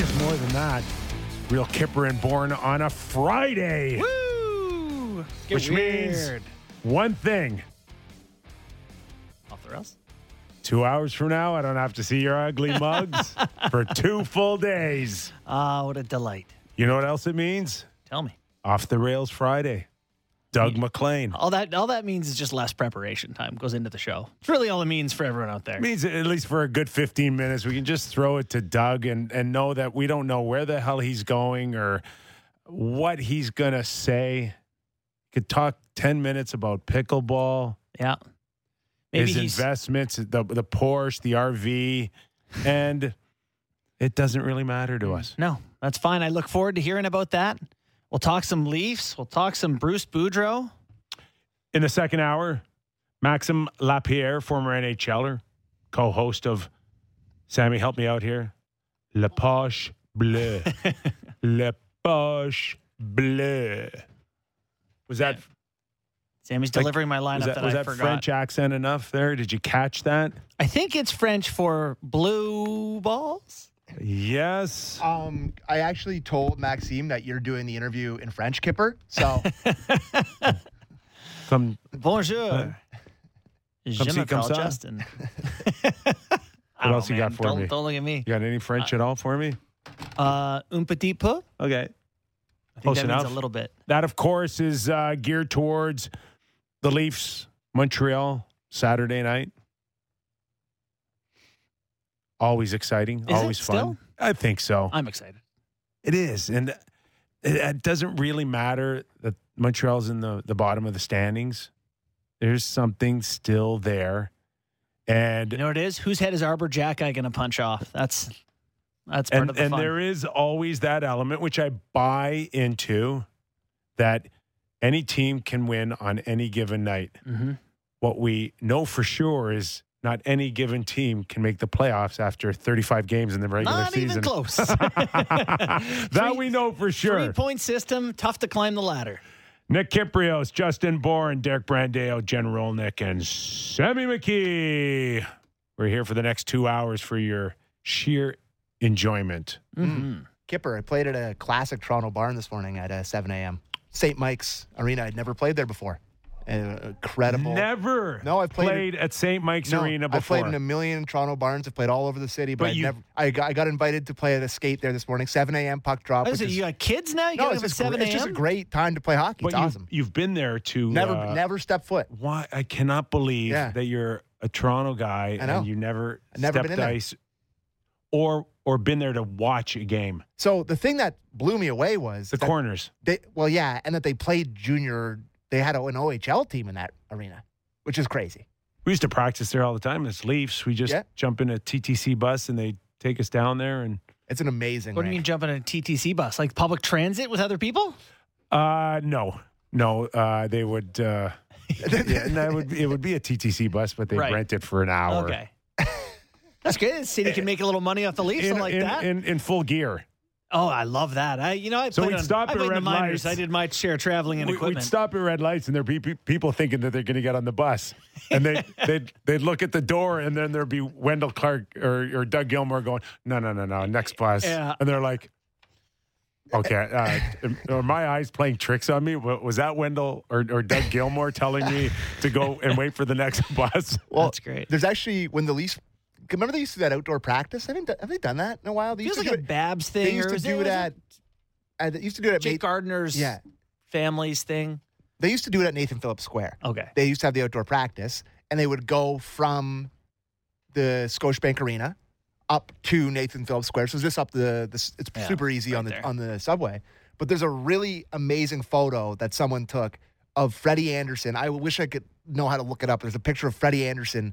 just more than that. Real Kyper and Bourne on a Friday. Woo! Get Which means- One thing. Off the rails. Two hours from now, I don't have to see your ugly mugs for two full days. Ah, what a delight. You know what else it means? Tell me. Off the Rails Friday. Doug McLean. All that all that means is just less preparation time goes into the show. It's really all it means for everyone out there. means at least for a good 15 minutes we can just throw it to Doug and and know that we don't know where the hell he's going or what he's going to say. Could talk 10 minutes about pickleball, Yeah. Maybe his investments, the the Porsche, the RV, and it doesn't really matter to us. No, that's fine. I look forward to hearing about that. We'll talk some Leafs. We'll talk some Bruce Boudreau. In the second hour, Maxime Lapierre, former NHLer, co-host of Sammy, help me out here. Le Poche Bleue. Le Poche Bleue. Was that Sammy's Like, delivering my lineup was that, that, was I that forgot. French accent enough there? Did you catch that? I think it's French for blue balls. Yes. Um, I actually told Maxime that you're doing the interview in French, Kipper. So Come Bonjour. Je Comme ci, comme m'appelle. Justin. What else you got for don't, me? Don't look at me. you got any French at all for me? Uh, un petit peu. Okay. I think Close that enough. means a little bit. That, of course, is uh, geared towards the Leafs, Montreal, Saturday night. Always exciting, Is it always fun. still? I think so. I'm excited. It is, and it, it doesn't really matter that Montreal's in the the bottom of the standings. There's something still there, and You know what it is? Whose head is Arber Xhekaj going to punch off? That's that's part and of the and fun. there is always that element which I buy into that any team can win on any given night. Mhm. What we know for sure is not any given team can make the playoffs after 35 games in the regular Not season. even close. that Three- we know for sure. Three point system, tough to climb the ladder. Nick Kypreos, Justin Bourne, Derek Brandeo, Jen Rolnick, and Sammy McKee. We're here for the next two hours for your sheer enjoyment. Mhm. Kipper, I played at a classic Toronto barn this morning at uh, 7 a.m. St. Mike's Arena. I'd never played there before. Uh, incredible. Never No, I've played played at St. Mike's No, Arena I've before. played in a million Toronto barns. I've played all over the city, but, But I'd you- never. I got, I got invited to play at a skate there this morning, 7 a.m. puck drop. What is which it? is- You got kids now? You no, get it's just, seven gr- it's just a great time to play hockey. but It's you've, awesome. you've been there to Never, uh, never step foot. Why I cannot believe Yeah. that you're a Toronto guy and you never I've never stepped been in there. ice or or been there to watch a game. So the thing that blew me away was The corners. They, well, yeah, and that they played junior. They had an OHL team in that arena, which is crazy. We used to practice there all the time. It's Leafs. We just Yeah. jump in a TTC bus and they take us down there and It's an amazing. What do you mean rink. jumping in a TTC bus? Like public transit with other people? uh no. No, uh they would uh yeah, and that would it would be a TTC bus, but they Right. rent it for an hour. Okay. That's good. The city can make a little money off the Leafs. I In, like in, that. in, in full gear. Oh, I love that. I, you know, I so we'd on, stop I at played in the red lights. I did my share traveling and We, equipment. would stop at red lights, and there'd be pe- people thinking that they're going to get on the bus, and they they'd they'd look at the door, and then there'd be Wendell Clark or, or Doug Gilmour going, "No, no, no, no, next bus," Yeah. and they're like, "Okay, uh, are my eyes playing tricks on me? Was that Wendell or, or Doug Gilmour telling me to go and wait for the next bus?" Well, That's great. There's actually when the Leafs. Remember they used to do that outdoor practice. I haven't. Have they done that in a while? They Feels used like to a do it. Babs thing. They used to do it, it at. uh, They used to do it at. Jake Gardiner's Yeah, family's thing. they used to do it at Nathan Phillips Square. Okay. They used to have the outdoor practice, and they would go from the Scotiabank Arena up to Nathan Phillips Square. So it's just up the. the it's Yeah, super easy right on the there. on the subway. But there's a really amazing photo that someone took of Freddie Andersen. I wish I could know how to look it up. There's a picture of Freddie Andersen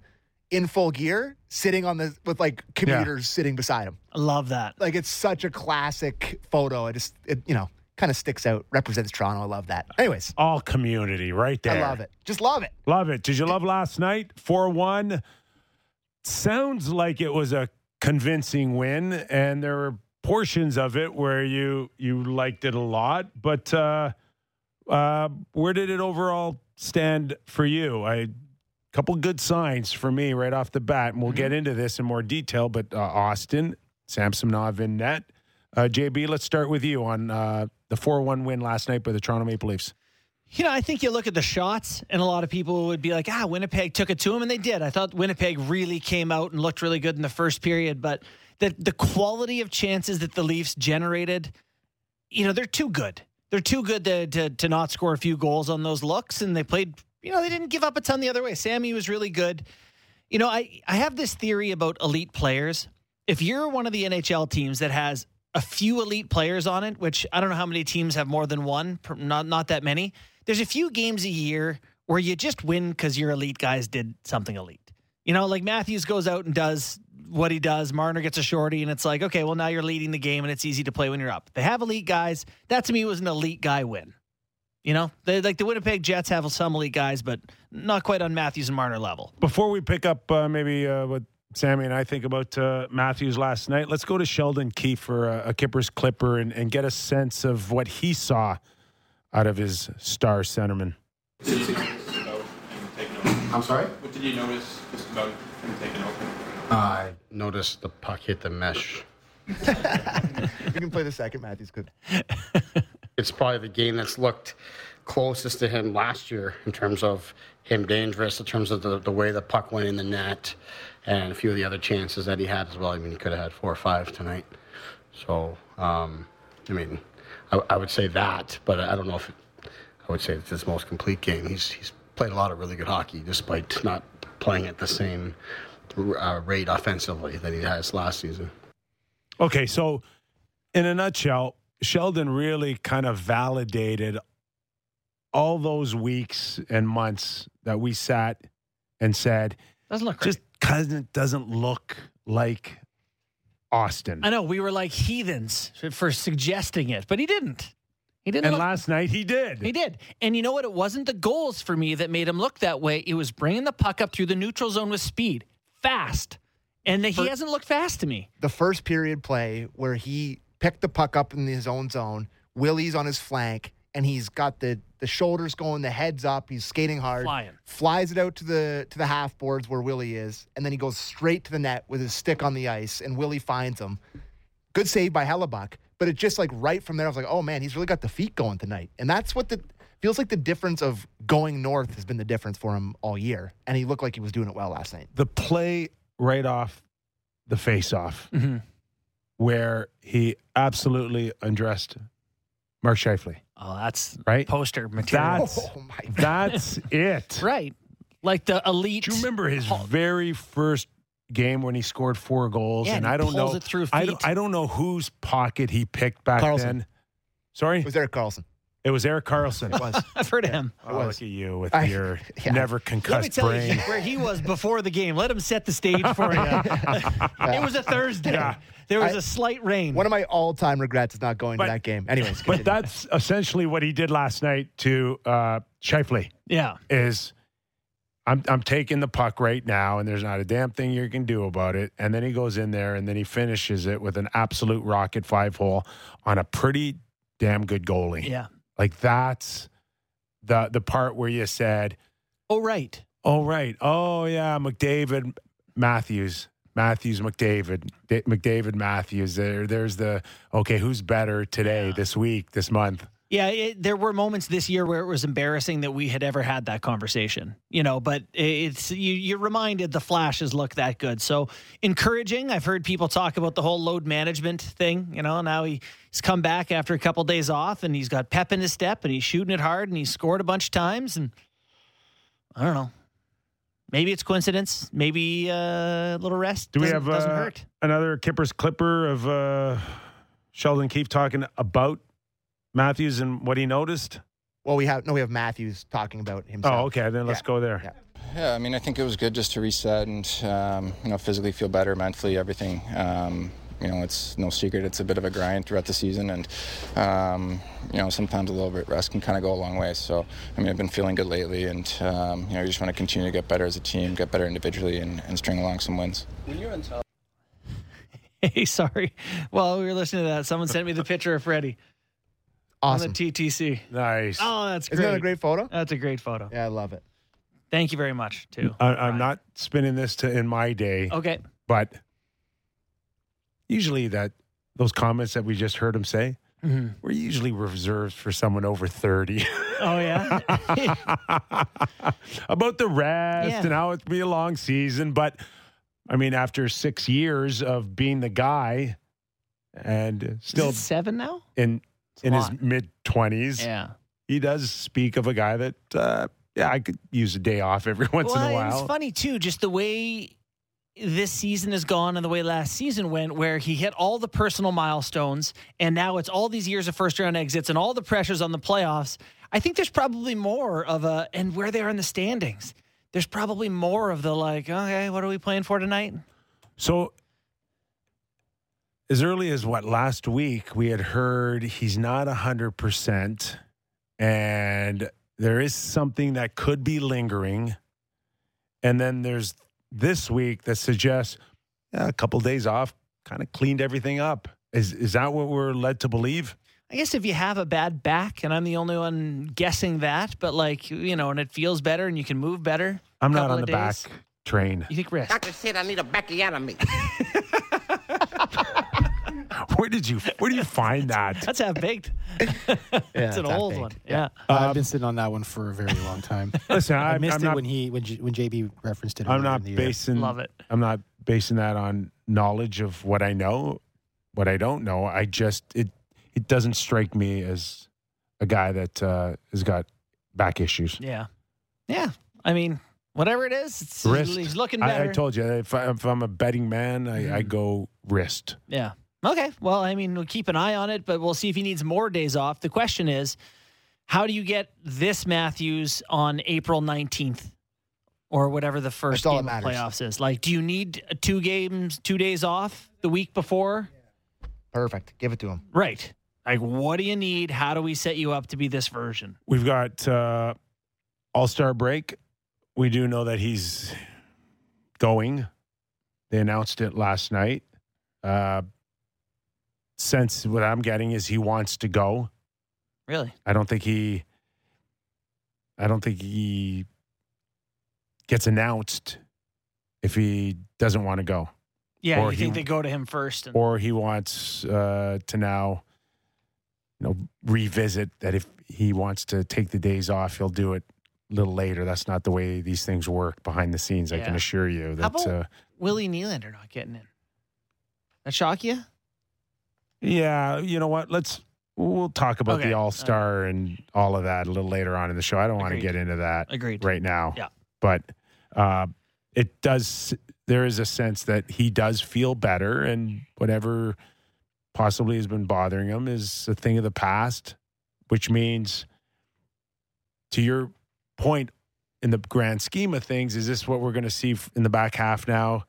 in full gear, sitting on the with like commuters sitting beside him. I love that. Like it's such a classic photo. I just it you know kind of sticks out, represents Toronto. I love that. Anyways, All community right there. I love it. Just love it. Love it. Did you love last night? 4 1. Sounds like it was a convincing win, and there were portions of it where you you liked it a lot. But uh, uh, where did it overall stand for you? I couple good signs for me right off the bat, and we'll get into this in more detail. But uh, Austin, Samsonov in net, Uh, JB, let's start with you on uh, the 4 1 win last night by the Toronto Maple Leafs. You know, I think you look at the shots, and a lot of people would be like, ah, Winnipeg took it to them, and they did. I thought Winnipeg really came out and looked really good in the first period, but the, the quality of chances that the Leafs generated, you know, they're too good. They're too good to, to, to not score a few goals on those looks, and they played, you know, they didn't give up a ton the other way. Sammy was really good. You know, I, I have this theory about elite players. If you're one of the NHL teams that has a few elite players on it, which I don't know how many teams have more than one, not not that many. There's a few games a year where you just win because your elite guys did something elite. You know, like Matthews goes out and does what he does. Marner gets a shorty, and it's like, okay, well now you're leading the game, and it's easy to play when you're up. They have elite guys. That to me was an elite guy win. You know, they, like the Winnipeg Jets have some elite guys, but not quite on Matthews and Marner level. Before we pick up uh, maybe uh, what Sammy and I think about uh, Matthews last night, let's go to Sheldon Keefe for a, a Kippers Clipper and, and, get a sense of what he saw out of his star centerman. I'm sorry? What did you notice just about him taking over? I noticed the puck hit the mesh. you can play the second, Matthews could. it's probably the game that's looked closest to him last year in terms of him dangerous, in terms of the, the way the puck went in the net, and a few of the other chances that he had as well. I mean, he could have had four or five tonight. So, um, I mean, I, I, would say that, but I don't know if it, I would say it's his most complete game. He's he's played a lot of really good hockey, despite not playing at the same uh, rate offensively that he has last season. Okay, so in a nutshell, Sheldon really kind of validated all those weeks and months that we sat and said, doesn't look just because it doesn't look like Austin. I know we were like heathens for suggesting it, but he didn't. He didn't. And look, last night he did. He did. And you know what? It wasn't the goals for me that made him look that way. It was bringing the puck up through the neutral zone with speed, fast, and he for, hasn't looked fast to me. The first period play where he picked the puck up in his own zone, Willie's on his flank, and he's got the the shoulders going, the heads up. He's skating hard. Flying. Flies it out to the to the half boards where Willie is, and then he goes straight to the net with his stick on the ice, and Willie finds him. Good save by Hellebuyck, but it just like right from there, I was like, oh man, he's really got the feet going tonight, and that's what the feels like the difference of going north has been the difference for him all year, and he looked like he was doing it well last night. The play right off the face off, mm-hmm. Where he absolutely undressed Mark Scheifele. Oh, that's right. Poster material. That's oh that's it. Right, like the elite. Do you remember his very first game when he scored four goals? Yeah, and, and I don't know. It through feet. I don't, I don't know whose pocket he picked back Karlsson. then. Sorry, it was Erik Karlsson. It was Erik Karlsson. It was. I've heard of him. Oh, look at you with I, your yeah. never concussed Let me tell brain. you where he was before the game. Let him set the stage for you. it was a Thursday. Yeah. There was I, a slight rain. One of my all-time regrets is not going but, to that game. Anyways, but that's essentially what he did last night to uh, Scheifele. Yeah, is I'm I'm taking the puck right now, and there's not a damn thing you can do about it. And then he goes in there, and then he finishes it with an absolute rocket five hole on a pretty damn good goalie. Yeah, like that's the the part where you said, "Oh right, oh right, oh yeah, McDavid, Matthews." Matthews, McDavid, D- McDavid, Matthews. There, there's the okay. Who's better today, yeah. this week, this month? Yeah, it, there were moments this year where it was embarrassing that we had ever had that conversation, you know. But it's you, you're reminded the flashes look that good, so encouraging. I've heard people talk about the whole load management thing. You know, now he, he's come back after a couple days off, and he's got pep in his step, and he's shooting it hard, and he's scored a bunch of times, and I don't know. Maybe it's coincidence. Maybe uh, a little rest. Do we doesn't, have doesn't uh, hurt. another Kippers Clipper of uh, Sheldon Keefe talking about Matthews and what he noticed? Well, we have no, we have Matthews talking about himself. Oh, okay. Then let's Yeah. go there. Yeah. Yeah, I mean, I think it was good just to reset and um, you know physically feel better, mentally, everything. Um, you know, it's no secret it's a bit of a grind throughout the season, and um, you know sometimes a little bit rest can kind of go a long way. So, I mean, I've been feeling good lately, and um, you know, we just want to continue to get better as a team, get better individually, and, and string along some wins. Hey, sorry. While we were listening to that, someone sent me the picture of Freddie Awesome. on the TTC. Nice. Oh, that's great. Isn't that a great photo? That's a great photo. Yeah, I love it. Thank you very much, too. I, I'm Ryan. not spinning this to in my day, Okay. but usually that those comments that we just heard him say Mm-hmm. were usually reserved for someone over 30 Oh yeah. about the rest Yeah. and how it's be a long season. But I mean, after six years of being the guy and still Is it seven now. in a in his mid 20s, Yeah. he does speak of a guy that, uh, yeah, I could use a day off every once well, in a while. It's funny too, just the way this season has gone and the way last season went, where he hit all the personal milestones, and now it's all these years of first round exits and all the pressures on the playoffs. I think there's probably more of a, and where they are in the standings, there's probably more of the like, okay, what are we playing for tonight? So, as early as what last week, we had heard he's not 100%, and there is something that could be lingering. And then there's this week that suggests yeah, a couple days off kind of cleaned everything up. Is, is that what we're led to believe? I guess if you have a bad back, and I'm the only one guessing that, but like, you know, and it feels better and you can move better. I'm not on the days. back train. You think wrist? Doctor said I need a backiotomy. Where did you where do you find that? That's half baked. Yeah, It's an old big. one. Yeah. Uh, I've um, been sitting on that one for a very long time. Listen, I I'm, missed I'm it not when he when J- when JB referenced it. I'm earlier not in the year. basing Love it. I'm not basing that on knowledge of what I know, what I don't know. I just it it doesn't strike me as a guy that uh, has got back issues. Yeah. Yeah. I mean, whatever it is, it's, Wrist. he's looking I, better. I told you if, I, if I'm a betting man, I, I mm-hmm. go wrist. yeah. Okay. Well, I mean, we'll keep an eye on it, but we'll see if he needs more days off. The question is, how do you get this Matthews on April 19th or whatever the first game of matters. playoffs is? Like, do you need two games, two days off the week before? Perfect. Give it to him. Right. Like, what do you need? How do we set you up to be this version? We've got uh, All Star break. We do know that he's going. They announced it last night. Uh, sense what I'm getting is he wants to go. Really? I don't think he. I don't think he gets announced if he doesn't want to go, Yeah. Or you he- think they go to him first? And, or he wants uh, to now, you know, revisit that if he wants to take the days off, he'll do it a little later. That's not the way these things work behind the scenes. I can assure you How that. about Uh, Willie Nylander not getting in? That shock you? Yeah, you know what? Let's. We'll talk about Okay. the All Star and all of that a little later on in the show. I don't want to get into that. Agreed. right now. Yeah. But uh, it does, there is a sense that he does feel better, and whatever possibly has been bothering him is a thing of the past, which means, to your point, in the grand scheme of things, is this what we're going to see in the back half now?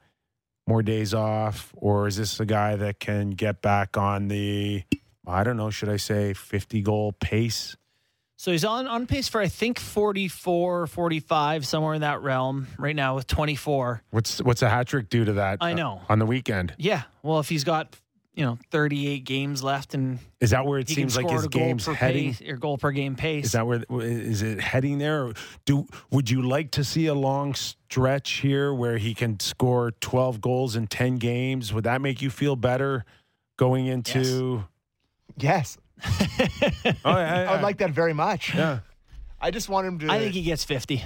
More days off, or is this a guy that can get back on the, I don't know, should I say 50 goal pace? So he's on, on pace for, I think, 44, 45, somewhere in that realm right now with 24. What's what's a hat trick do to that? I uh, know. on the weekend. Yeah. Well, if he's got, you know, 38 games left and Is that where it seems like score his goal game's per heading? pace, or goal per game pace. Is that where is it heading there? Or do would you like to see a long stretch here where he can score 12 goals in 10 games? Would that make you feel better going into Yes. Oh, I, I would like that very much. Yeah. I just want him to. I think he gets 50.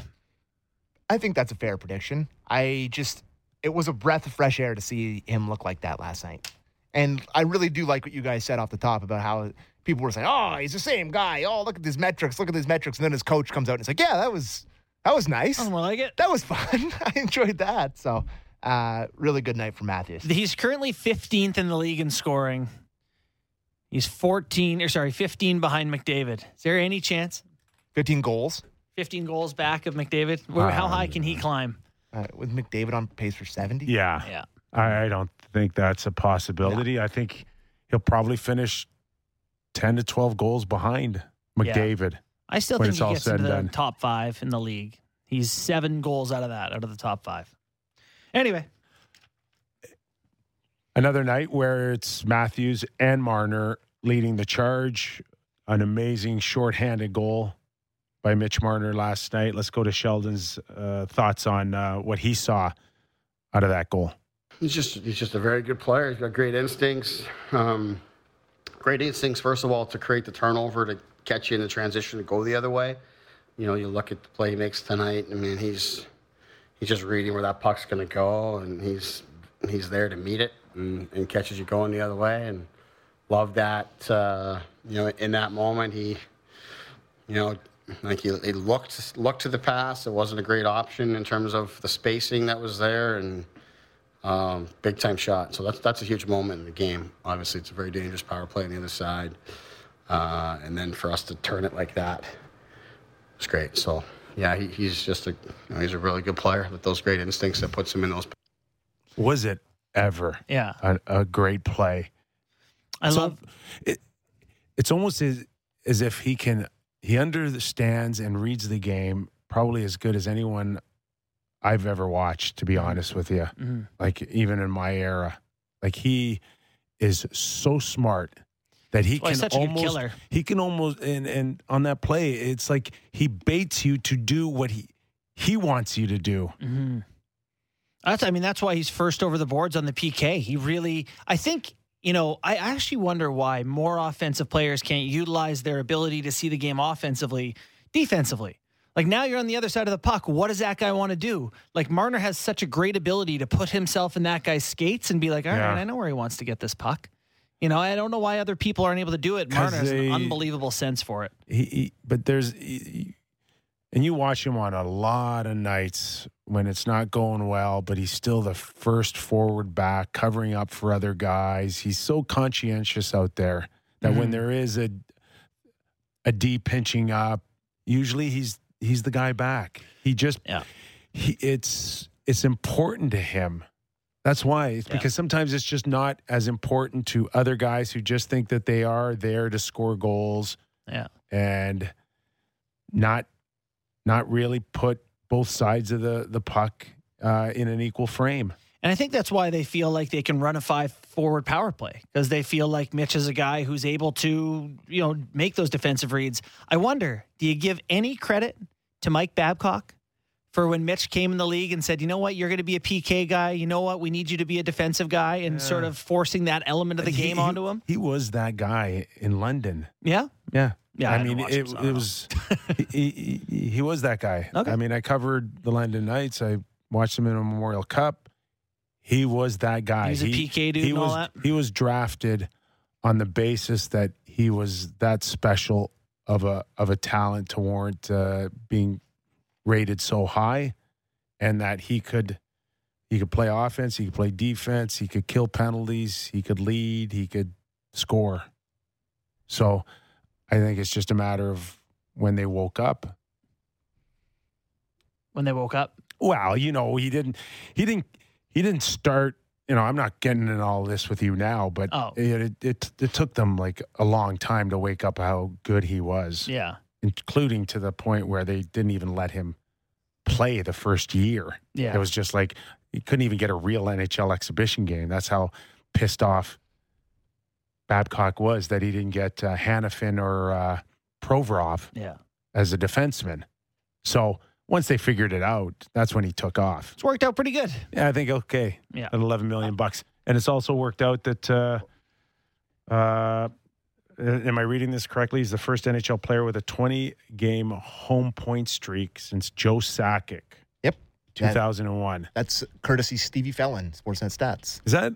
I think that's a fair prediction. I just, it was a breath of fresh air to see him look like that last night. And I really do like what you guys said off the top about how people were saying, "Oh, he's the same guy. Oh, look at these metrics. Look at these metrics." And then his coach comes out and it's like, "Yeah, that was that was nice. Sounds more like it. That was fun. I enjoyed that." So, uh, really good night for Matthews. He's currently 15th in the league in scoring. He's 14, or sorry, 15 behind McDavid. Is there any chance? 15 goals 15 goals back of McDavid? Where, how high Um, can he climb? uh, with McDavid on pace for 70. Yeah. Yeah. I, I don't think that's a possibility. I think he'll probably finish 10 to 12 goals behind Yeah. McDavid. I still think he gets into the done. top five in the league. He's seven goals out of that, out of the top five. Anyway, Another night where it's Matthews and Marner leading the charge. An amazing shorthanded goal by Mitch Marner last night. Let's go to Sheldon's uh, thoughts on uh, what he saw out of that goal. He's just he's just a very good player. He's got great instincts. Um, great instincts, first of all, to create the turnover, to catch you in the transition, to go the other way. You know, you look at the play he makes tonight. I mean, he's he's just reading where that puck's going to go, and he's he's there to meet it and, and catches you going the other way. And love that. Uh, you know, in that moment, he, you know, like he, he looked looked to the pass. It wasn't a great option in terms of the spacing that was there, and um, big time shot. So that's that's a huge moment in the game. Obviously, it's a very dangerous power play on the other side, uh, and then for us to turn it like that, it's great. So yeah, he, he's just a you know, he's a really good player with those great instincts that puts him in those. Was it ever Yeah. a, a great play? I So, love it. It's almost as, as if he can he understands and reads the game probably as good as anyone I've ever watched. To be honest with you, Mhm. like even in my era, like he is so smart that he Well, can he's such a good almost killer. he can almost and and on that play, it's like he baits you to do what he he wants you to do. Mm-hmm. That's, I mean, that's why he's first over the boards on the PK. He really, I think, you know, I actually wonder why more offensive players can't utilize their ability to see the game offensively, defensively. Like now you're on the other side of the puck. What does that guy want to do? Like Marner has such a great ability to put himself in that guy's skates and be like, all right, Yeah. I know where he wants to get this puck. You know, I don't know why other people aren't able to do it. Marner has they- an unbelievable sense for it. he, he but there's he- and you watch him on a lot of nights when it's not going well but he's still the first forward back covering up for other guys he's so conscientious out there that when Mhm. there is a a D pinching up usually he's he's the guy back he just Yeah. he it's it's important to him that's why it's Yeah. because sometimes it's just not as important to other guys who just think that they are there to score goals Yeah. and not not really put both sides of the the puck uh, in an equal frame. And I think that's why they feel like they can run a five forward power play because they feel like Mitch is a guy who's able to, you know, make those defensive reads. I wonder, do you give any credit to Mike Babcock for when Mitch came in the league and said, you know what, you're going to be a PK guy. You know what, we need you to be a defensive guy and sort of forcing that element of the He- game onto him? He was that guy in London. Yeah. Yeah, Yeah, I I, mean, it, so it was he, he, he- was that guy. Okay. I mean, I covered the London Knights. I watched him in a Memorial Cup. He was that guy. He was a PK dude he and all was, that? He was drafted on the basis that he was that special of a of a talent to warrant uh, being rated so high, and that he could he could play offense, he could play defense, he could kill penalties, he could lead, he could score. So, I think it's just a matter of when they woke up. When they woke up. Well, you know, he didn't he didn't he didn't start you know, I'm not getting in all this with you now, but Oh. it, it, it took them like a long time to wake up how good he was, Yeah. including to the point where they didn't even let him play the first year. Yeah. It was just like he couldn't even get a real NHL exhibition game. That's how pissed off Babcock was that he didn't get uh, Hanifin or uh, Provorov yeah. as a defenseman. So once they figured it out, that's when he took off. It's worked out pretty good. Yeah, I think okay. Yeah. At 11 million bucks. And it's also worked out that uh uh am I reading this correctly? He's the first NHL player with a 20 game home point streak since Joe Sakic, Yep. 2001. That's courtesy Stevie Fallon, Sportsnet Stats. Is that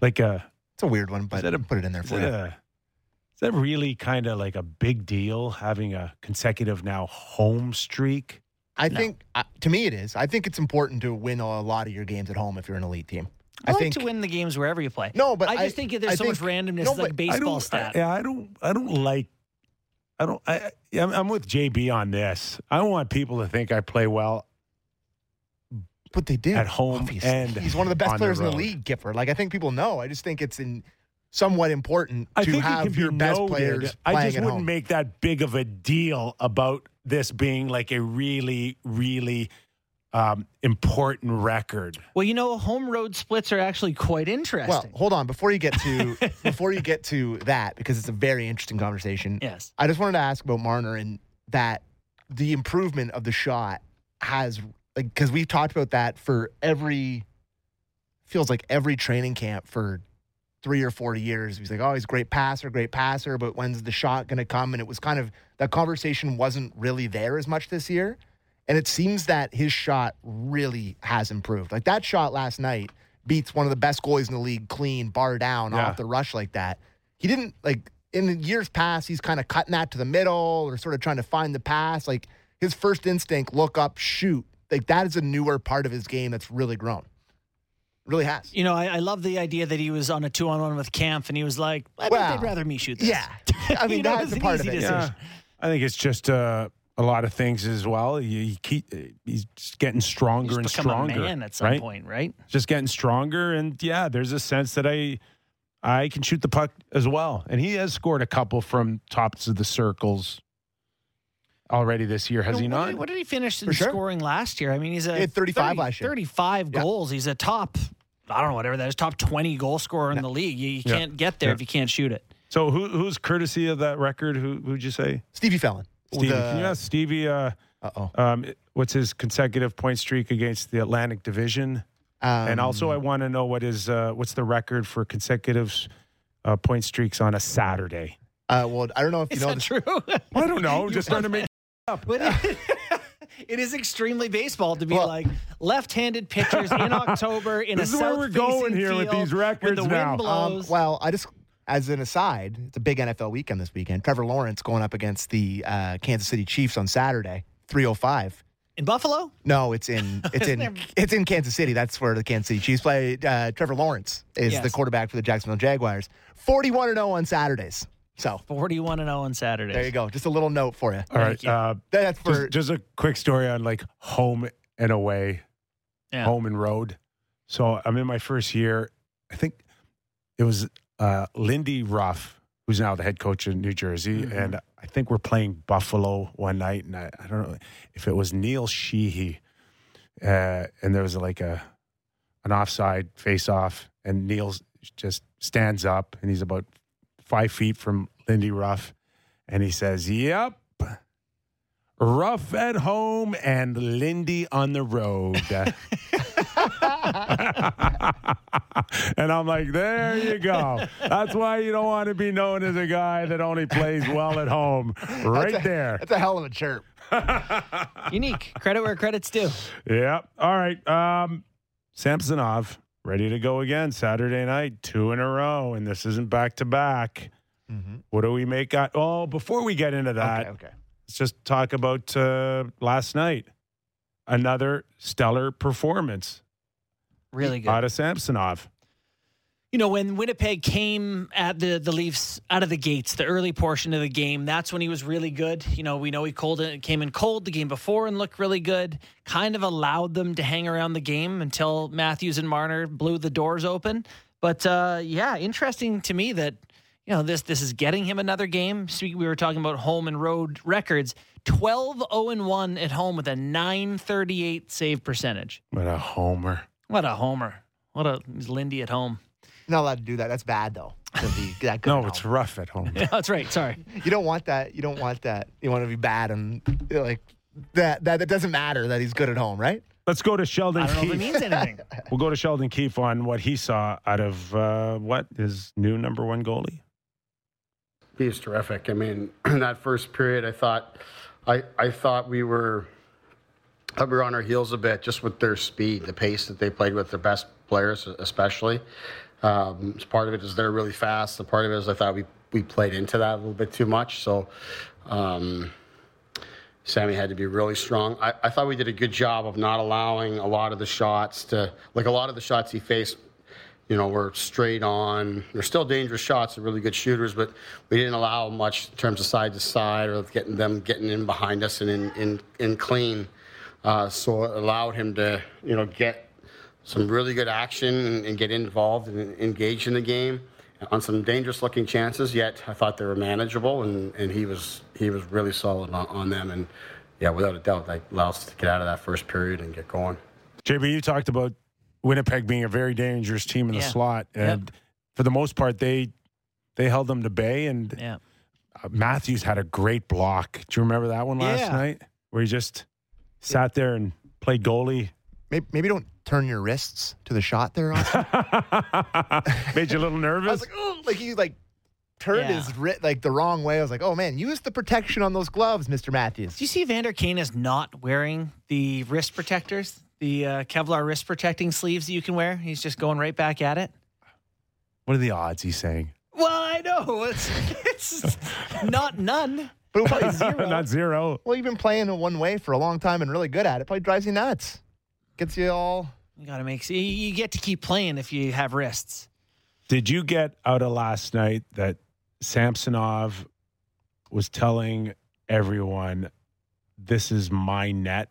like a It's a weird one, but that a- put it in there for that, you. a, is that really kind of like a big deal having a consecutive now home streak? I think, uh, to me, it is. I think it's important to win a lot of your games at home if you're an elite team. I, I like think to win the games wherever you play. No, but I just I- think there's I so much randomness. no, like baseball I don't, stat. I, yeah, I don't. I don't like. I don't. I, I'm, I'm with JB on this. I don't want people to think I play well. But they did At home obviously. and he's one of the best on the players in the league, Gipper. Like I think people know. I just think it's in somewhat important I to have can be your best noted. players I just at wouldn't home. make that big of a deal about this being like a really, really um, important record. Well, you know, home road splits are actually quite interesting. well, hold on before you get to before you get to that because it's a very interesting conversation. yes. I just wanted to ask about Marner and that the improvement of the shot has like because we've talked about that for every feels like every training camp for three or four years. He's like, oh, he's a great passer, great passer, but when's the shot going to come? And it was kind of that conversation wasn't really there as much this year. And it seems that his shot really has improved. Like that shot last night beats one of the best goalies in the league clean, bar down Yeah. off the rush like that. He didn't like in the years past, he's kind of cutting that to the middle or sort of trying to find the pass. Like his first instinct, look up, shoot. Like that is a newer part of his game that's really grown. Really has. You know, I, I love the idea that he was on a two on one with Camp and he was like, I think Wow. they'd rather me shoot this. Yeah. I mean, You know, that's a an part of easy it. decision. Yeah, I think it's just uh, a lot of things as well. He, he keep, he's just getting stronger He's and become stronger. a man at some right? point, right? Just getting stronger, and yeah, there's a sense that I I can shoot the puck as well, and he has scored a couple from tops of the circles already this year, has You he know, what not? Did, what did he finish in sure. scoring last year? I mean, he's a He 35 30 last year. 35 Yeah. goals. He's a top, I don't know, whatever that is, top 20 goal scorer in the league. You, you Yeah. can't get there Yeah. if you can't shoot it. So who who's courtesy of that record? Who who'd you say? Stevie Fallon. Stevie. Can you ask Stevie? Uh, Uh oh. um, what's his consecutive point streak against the Atlantic Division? Um, and also, I want to know what is uh, what's the record for consecutive uh, point streaks on a Saturday? uh, well, I don't know if you Is know that this. true? I don't know. Just trying to make. But it, it is extremely baseball to be Well- like left-handed pitchers in October in This a is where we're going south-facing here with these when records the wind now. Um, well, I just, as an aside, it's a big NFL weekend this weekend. Trevor Lawrence going up against the uh, Kansas City Chiefs on Saturday, 305. in Buffalo, No, it's in it's in Never- it's in Kansas City. That's where the Kansas City Chiefs play. Uh, Trevor Lawrence is Yes. the quarterback for the Jacksonville Jaguars. 41 and 0 on Saturdays. So 41 and 0 on Saturdays. there you go. Just a little note for you. All right. you. Uh, That's for just, just a quick story on like home and away, Yeah. home and road. So I'm in my first year. I think it was uh, Lindy Ruff, who's now the head coach in New Jersey, Mm-hmm. and I think we're playing Buffalo one night, and I, I don't know if it was Neil Sheehy, uh, and there was like a an offside face off, and Neil just stands up, and he's about five feet from Lindy Ruff, and he says, "Yep." Rough at home and Lindy on the road. and I'm like, there you go. That's why you don't want to be known as a guy that only plays well at home. Right there. that's a hell of a chirp. Unique. Credit where credit's due. Yep. All right. Um, Samsonov ready to go again Saturday night, two in a row, and this isn't back to back. What do we make? Out? Oh, before we get into that, okay, okay. Let's just talk about uh, last night. Another stellar performance Really good. out of Samsonov. you know, when Winnipeg came at the the Leafs out of the gates, the early portion of the game, that's when he was really good. You know, we know he cold came in cold the game before and looked really good. Kind of allowed them to hang around the game until Matthews and Marner blew the doors open. But uh, yeah, interesting to me that you know this this is getting him another game. Speaking, we were talking about home and road records. 12 0 1 at home with a 938 save percentage. What a homer. What a homer. What a he's Lindy at home. You're not allowed to do that. That's bad though. To be that good No, it's home. rough at home. Yeah, that's right. Sorry. You don't want that. You don't want that. You want to be bad and like that. That that doesn't matter that he's good at home, right? Let's go to Sheldon I don't know if it Keefe. means anything. We'll go to Sheldon Keefe on what he saw out of uh, what his new number one goalie. He's terrific. I mean, in that first period, I thought, I, I thought we were, we were on our heels a bit, just with their speed, the pace that they played with their best players, especially. Um, part of it is they're really fast. The part of it is I thought we we played into that a little bit too much. So. Um, Sammy had to be really strong. I, I thought we did a good job of not allowing a lot of the shots to, like a lot of the shots he faced, you know, were straight on. They're still dangerous shots. They're really good shooters, but we didn't allow much in terms of side to side or getting them getting in behind us and in in, in clean. Uh, so it allowed him to, you know, get some really good action and, and get involved and engage in the game on some dangerous looking chances. Yet I thought they were manageable, and, and he was he was really solid on, on them. And yeah, without a doubt, that allows us to get out of that first period and get going. JB, you talked about Winnipeg being a very dangerous team in the Yeah. slot, and for the most part, they they held them to bay. And Yeah. uh, Matthews had a great block. Do you remember that one last Yeah. night, where he just sat there and played goalie maybe, maybe don't turn your wrists to the shot there. Made you a little I nervous. was like, oh, like he like turned Yeah. his wrist like the wrong way. I was like, oh man, use the protection on those gloves, Mister Matthews. Do you see Vander Kane is not wearing the wrist protectors, the uh, Kevlar wrist protecting sleeves that you can wear? He's just going right back at it. what are the odds? He's saying Well, I know it's it's not none. But it'll probably zero. not zero. well, you've been playing it one way for a long time and really good at it. Probably drives you nuts. Gets you all. You got to make you- you get to keep playing if you have wrists. Did you get out of last night that Samsonov was telling everyone, "This is my net.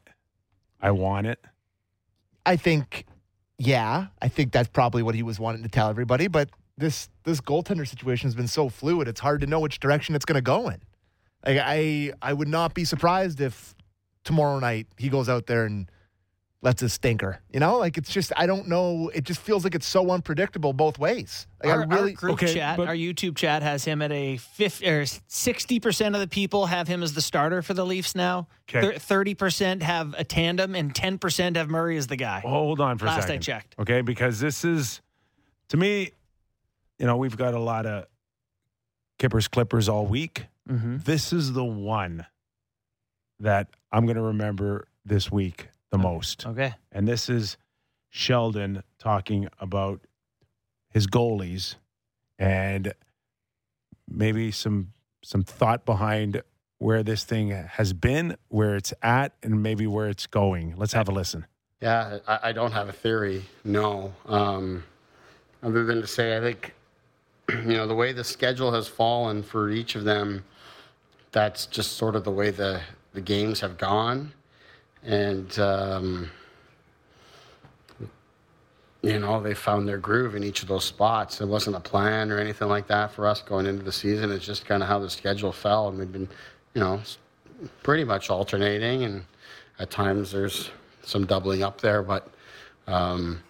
I want it." I think, yeah, I think that's probably what he was wanting to tell everybody. But this this goaltender situation has been so fluid; it's hard to know which direction it's going to go in. Like, I I would not be surprised if tomorrow night he goes out there and lets a stinker. You know, like it's just I don't know. It just feels like it's so unpredictable both ways. Like our, I really our group Okay, chat, but- our YouTube chat has him at a fifty or sixty percent of the people have him as the starter for the Leafs now. Okay. Thirty percent have a tandem, and ten percent have Murray as the guy. Hold on for a Last I checked. Okay, because this is to me, you know, we've got a lot of Kippers Clippers all week. Mm-hmm. This is the one that I'm going to remember this week the most. Okay. And this is Sheldon talking about his goalies and maybe some some thought behind where this thing has been, where it's at, and maybe where it's going. Let's have a listen. Yeah, I, I don't have a theory, no. Um, other than to say, I think, you know, the way the schedule has fallen for each of them, that's just sort of the way the, the games have gone. And, um, you know, they found their groove in each of those spots. It wasn't a plan or anything like that for us going into the season. It's just kind of how the schedule fell. And we've been, you know, pretty much alternating. And at times there's some doubling up there. But um,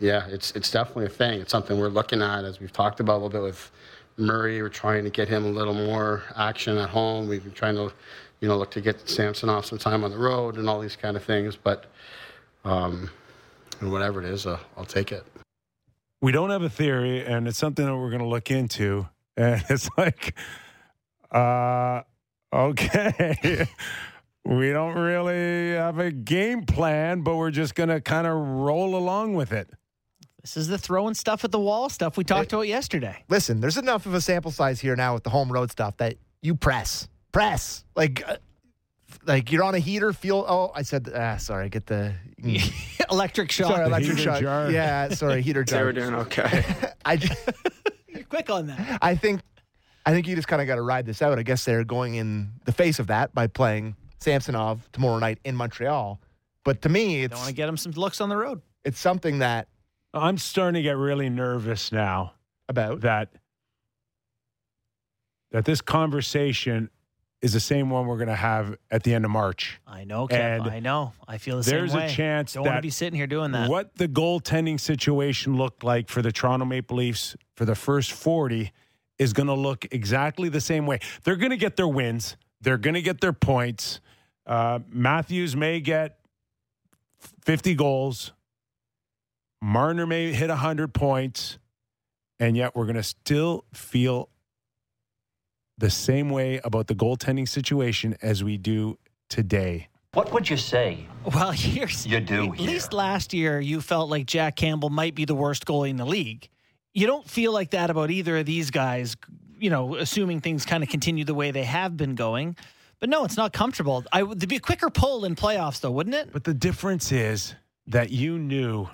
yeah, it's, it's definitely a thing. It's something we're looking at as we've talked about a little bit with Murray. We're trying to get him a little more action at home. We've been trying to, you know, look to get Samsonov some time on the road and all these kind of things. But um, and whatever it is, uh, I'll take it. we don't have a theory and it's something that we're going to look into and it's like uh okay we don't really have a game plan but we're just going to kind of roll along with it This is the throwing stuff at the wall stuff we talked about yesterday. listen. There's enough of a sample size here now with the home road stuff that you press, press like. Uh, like you're on a heater, feel. Oh, I said. Ah, sorry. Get the. Electric shock. Sorry, electric heater shock. jar. Yeah, sorry, heater They jar. were doing okay. I, ju- You're quick on that. I think, I think you just kind of got to ride this out. I guess they're going in the face of that by playing Samsonov tomorrow night in Montreal. But to me, Don't want to get him some looks on the road. it's something that i'm starting to get really nervous now about that that this conversation is the same one we're going to have at the end of march I know, Kev. And I know. I feel the same way. there's a chance Don't want to be sitting here doing that. what the goaltending situation looked like for the Toronto Maple Leafs for the first 40 is going to look exactly the same way. They're going to get their wins, they're going to get their points. Uh, Matthews may get 50 goals, Marner may hit 100 points, and yet we're going to still feel the same way about the goaltending situation as we do today. What would you say? Well, here's You do At least last year, you felt like Jack Campbell might be the worst goalie in the league. You don't feel like that about either of these guys. You know, assuming things kind of continue the way they have been going. But no, it's not comfortable. I would there'd be a quicker pull in playoffs, though, wouldn't it? But the difference is that you knew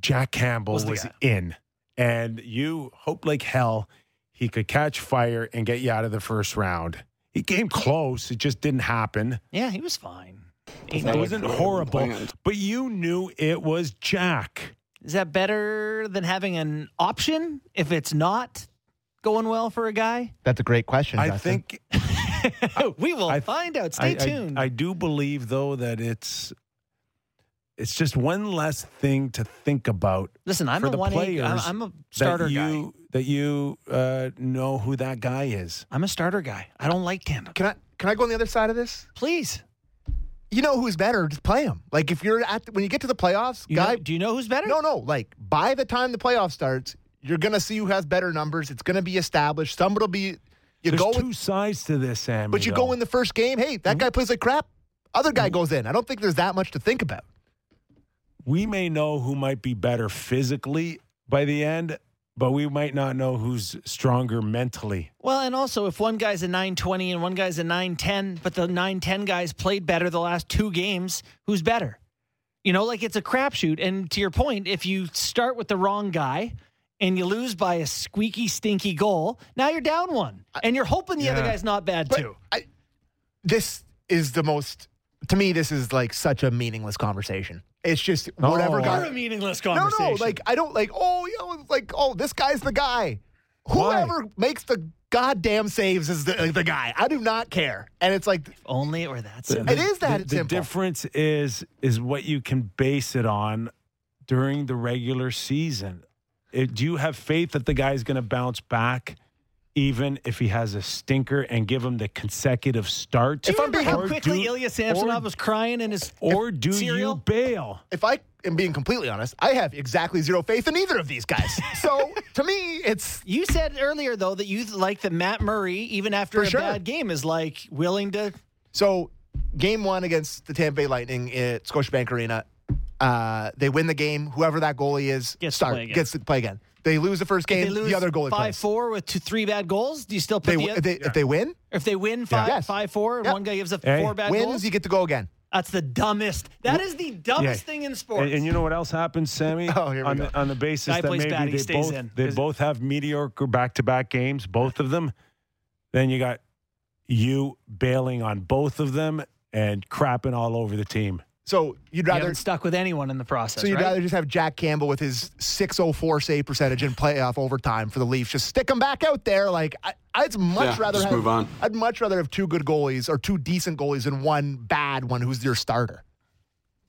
Jack Campbell Was was, in, and you hoped like hell he could catch fire and get you out of the first round. He came close, it just didn't happen. Yeah, he was fine. It wasn't horrible, but you knew it was Jack. Is that better than having an option if it's not going well for a guy? that's a great question. I Dustin. think we will I- find out. Stay I, I- tuned. I do believe though that it's it's just one less thing to think about Listen, I'm for a the one A. I'm, players I'm a starter that guy. you that you uh, know who that guy is. I'm a starter guy. I don't like tandem. Can I can I go on the other side of this? Please. you know who's better, just play him. Like if you're at when you get to the playoffs, You guy. know, do you know who's better? no, no. Like by the time the playoff starts, you're gonna see who has better numbers. It's gonna be established. Somebody will be. You There's go two with, sides to this, Sammy. but you though. go in the first game. Hey, that guy plays like crap. Other guy goes in. I don't think there's that much to think about. We may know who might be better physically by the end, but we might not know who's stronger mentally. Well, and also if one guy's a 920 and one guy's a 910, but the 910 guys played better the last two games, who's better? You know, like it's a crapshoot. And to your point, if you start with the wrong guy and you lose by a squeaky, stinky goal, now you're down one. And you're hoping the other guy's not bad But too. I, this is the most. To me, this is like such a meaningless conversation. It's just whatever Oh. guy. You're a meaningless No, conversation. no, no, like I don't like. Oh, you know, like oh, this guy's the guy. Whoever makes the goddamn saves is the, the guy. I do not care. And it's like only or that's The- it. It is that the, the difference is is what you can base it on during the regular season. It, do you have faith that the guy's going to bounce back, even if he has a stinker, and give him the consecutive start? Do you remember how quickly do- Ilya Samsonov or- was crying in his Or do cereal? you bail? if I am being completely honest, I have exactly zero faith in either of these guys. so to me, it's You said earlier though that you like that Matt Murray, even after a sure. bad game, is like willing to. so game one against the Tampa Bay Lightning at Scotiabank Arena. Uh, they win the game. Whoever that goalie is Gets start play again. gets to play again. They lose the first If game. they lose the other goalie five four with two three bad goals. Do you still put They, the? if, they, if they win, if they win five Yes. five four and Yeah. one guy gives up Hey. four bad wins, goals, you get to go again. that's the dumbest. That is the dumbest thing in sports. And, and you know what else happens, Sammy? Oh, here we on go. The, on the basis Guy that plays maybe bad, they stays both in. they both have mediocre back-to-back games, both of them. Then you got you bailing on both of them and crapping all over the team. So you'd rather haven't stuck with anyone in the process. So you'd right? rather just have Jack Campbell with his 604 save percentage in playoff overtime for the Leafs. Just stick him back out there. Like I, I'd much Yeah, rather just have, move on. I'd much rather have two good goalies or two decent goalies than one bad one who's your starter.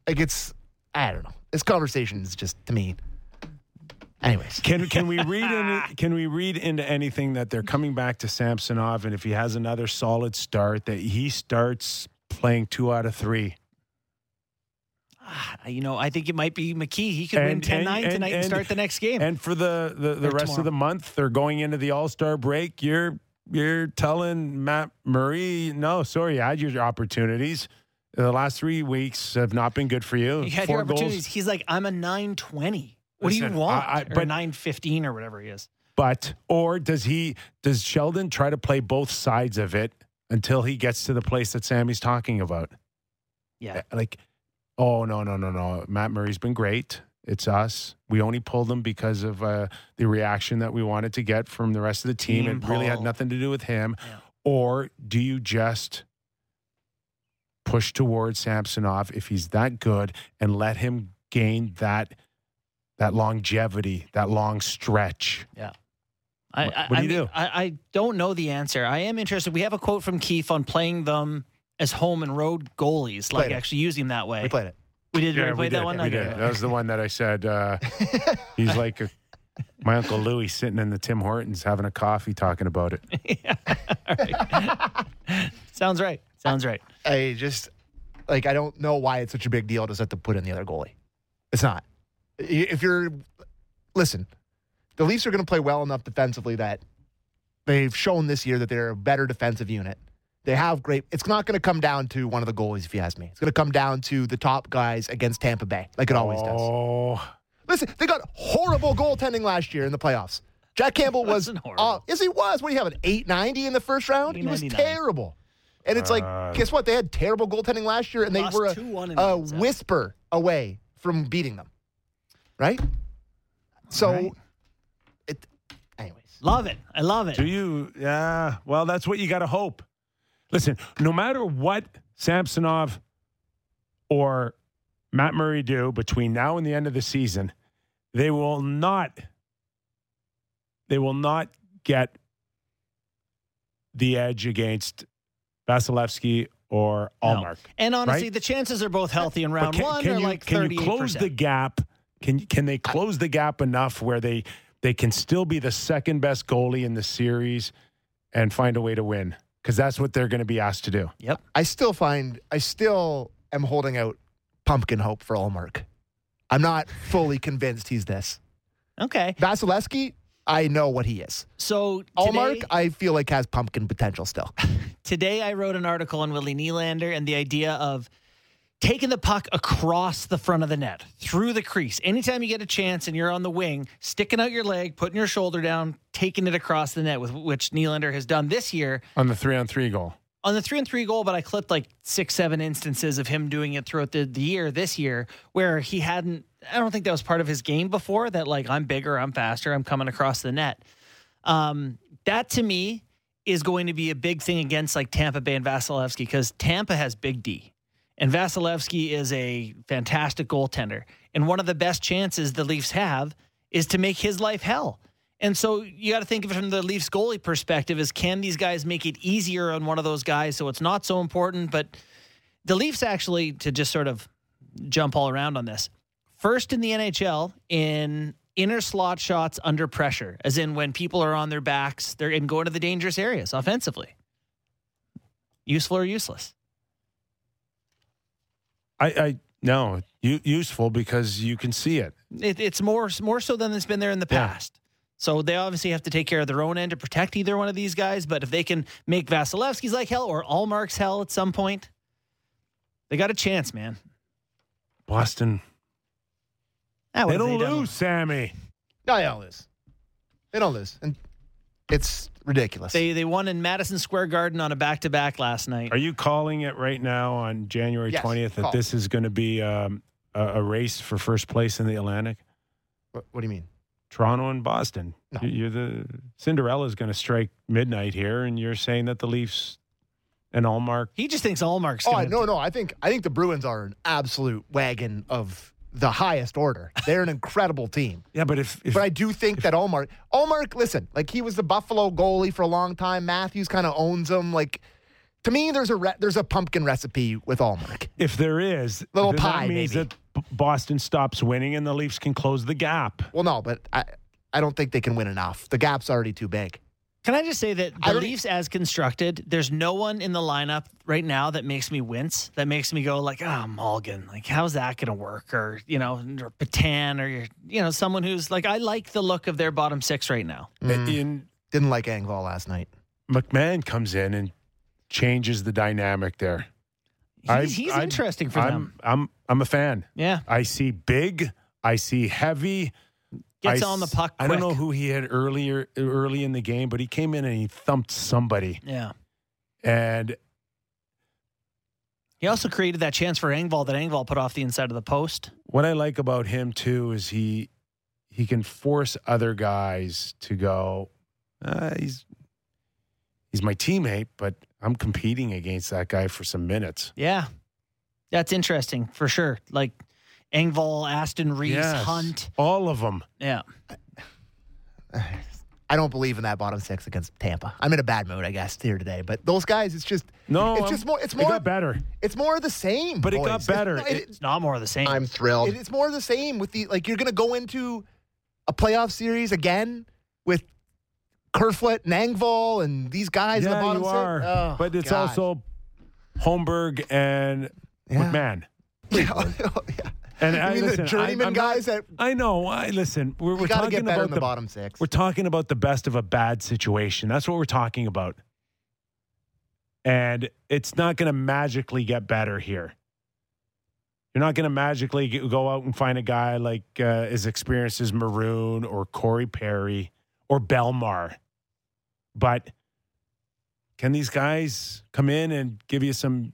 Like it's I don't know. This conversation is just to me. Anyways, Can can we read any, can we read into anything that they're coming back to Samsonov and if he has another solid start that he starts playing two out of three? Ah, you know, I think it might be McKee. He could win And- 10 and- 9 and- tonight and, and- start the next game. And for the the, the rest of the month, they're going into the All Star break. You're you're telling Matt Murray, no, sorry, you had your opportunities. The last three weeks have not been good for you. you had Four your goals. He's like, I'm a 920. What do you want? I- I- or 915 or whatever he is. But or does he does Sheldon try to play both sides of it until he gets to the place that Sammy's talking about? Yeah. Like, oh no, no, no, no. Matt Murray's been great. It's us. We only pulled him because of uh, the reaction that we wanted to get from the rest of the team. Team it really had nothing to do with him. Yeah. Or do you just push towards Samsonov if he's that good and let him gain that that longevity, that long stretch? I, What- I, what do I you mean, do? I, I don't know the answer. I am interested. We have a quote from Keefe on playing them as home and road goalies, like Played it. actually using that way. we played it. We did. Yeah, we we played did. that one. We did. That was the one that I said. Uh, he's like a, my uncle Louis sitting in the Tim Hortons having a coffee talking about it. All right. Sounds right. Sounds right. I just like I don't know why it's such a big deal to have to put in the other goalie. It's not. If you're listen, the Leafs are going to play well enough defensively that they've shown this year that they're a better defensive unit. They have great. It's not going to come down to one of the goalies, if you ask me. It's going to come down to the top guys against Tampa Bay, like it always does. Oh, Listen, they got horrible goaltending last year in the playoffs. Jack Campbell was. Wasn't horrible. Uh, yes, he was. What do you have? An 890 in the first round? He was terrible. And it's like, Uh, guess what? They had terrible goaltending last year, and they were a, a whisper away from beating them. Right? So, Right. it. Anyways, Love it. I love it. do you? Yeah. Well, that's what you got to hope. Listen, no matter what Samsonov or Matt Murray do between now and the end of the season, they will not. They will not get the edge against Vasilevskiy or No. Ullmark. And honestly, right? the chances are both healthy in round can, one. can you, like can you close the gap? Can can they close the gap enough where they they can still be the second best goalie in the series and find a way to win? Because that's what they're going to be asked to do. Yep. I still find, I still am holding out pumpkin hope for Ullmark. I'm not fully convinced he's this. Okay. Vasilevskiy, I know what he is. So Ullmark, today, I feel like has pumpkin potential still. today I wrote an article on Willie Nylander and the idea of taking the puck across the front of the net, through the crease. Anytime you get a chance and you're on the wing, sticking out your leg, putting your shoulder down, taking it across the net, with which Nylander has done this year on the three on three goal. on the three and three goal, but I clipped like six, seven instances of him doing it throughout the, the year this year where he hadn't, I don't think that was part of his game before that, like, I'm bigger, I'm faster, I'm coming across the net. Um, that to me is going to be a big thing against like Tampa Bay and Vasilevskiy because Tampa has big D. And Vasilevskiy is a fantastic goaltender. And one of the best chances the Leafs have is to make his life hell. And so you got to think of it from the Leafs goalie perspective is can these guys make it easier on one of those guys so it's not so important? But the Leafs actually, to just sort of jump all around on this, first in the NHL in inner slot shots under pressure, as in when people are on their backs, they're and going to the dangerous areas offensively. Useful or useless? I, I no u- useful because you can see it. It, it's more more so than it's been there in the Yeah. past. So they obviously have to take care of their own end to protect either one of these guys. But if they can make Vasilevskiy's like hell or Ullmark's hell at some point, they got a chance, man. Boston, Ah, what they don't done? lose, Sammy. No, they don't lose. They don't lose. And it's ridiculous. They they won in Madison Square Garden on a back to back last night. Are you calling it right now on January Yes, twentieth that call. this is going to be um, a, a race for first place in the Atlantic? what, what do you mean? Toronto and Boston. No. You- You're the Cinderella's going to strike midnight here, and you're saying that the Leafs and Ullmark. He just thinks Ullmark's Oh going no, no. I think I think the Bruins are an absolute wagon of the highest order. They're an incredible team. Yeah, but if, if But I do think that Ullmark, Ullmark, listen, like he was the Buffalo goalie for a long time. Matthews kind of owns him. Like to me, there's a re- there's a pumpkin recipe with Ullmark. if there is, Little pie, that means maybe. that Boston stops winning and the Leafs can close the gap. Well, no, but I I don't think they can win enough. The gap's already too big. Can I just say that the Leafs, as constructed, there's no one in the lineup right now that makes me wince. That makes me go like, "Ah, Mulligan. Like, how's that going to work?" Or you know, or Patan, or you know, someone who's like, I like the look of their bottom six right now. Mm. In Didn't like Engvall last night. McMann comes in and changes the dynamic there. He's, I- he's I'm- interesting for I'm them. I'm I'm a fan. Yeah, I see big. I see heavy. Gets I on the puck. I don't know who he had earlier early in the game, but he came in and he thumped somebody. Yeah, And he also created that chance for Engvall that Engvall put off the inside of the post. what I like about him too is he he can force other guys to go. Uh, he's he's my teammate, but I'm competing against that guy for some minutes. Yeah, that's interesting for sure. Like Engvall, Aston Reese, Yes. Hunt. all of them. Yeah, I don't believe in that bottom six against Tampa. I'm in a bad mood, I guess, here today. But those guys, it's just No, It's I'm- just more- it's It more- got better, it's more of the same. but it boys. got better. It's, It- it's not more of the same. I'm thrilled. it- it's more of the same with the like. You're going to go into a playoff series again with Kerfoot and Engvall and these guys in the yeah, bottom you six. are. Oh, but it's God. also Holmberg and Yeah. McMann. yeah. And I, mean listen, the journeyman I'm- I'm not- guys that I know. I listen. We're, we're talking get better about in the, bottom six. We're talking about the best of a bad situation. That's what we're talking about. And it's not going to magically get better here. You're not going to magically get, go out and find a guy like uh, as experienced as Maroon or Corey Perry or Bellemare. But can these guys come in and give you some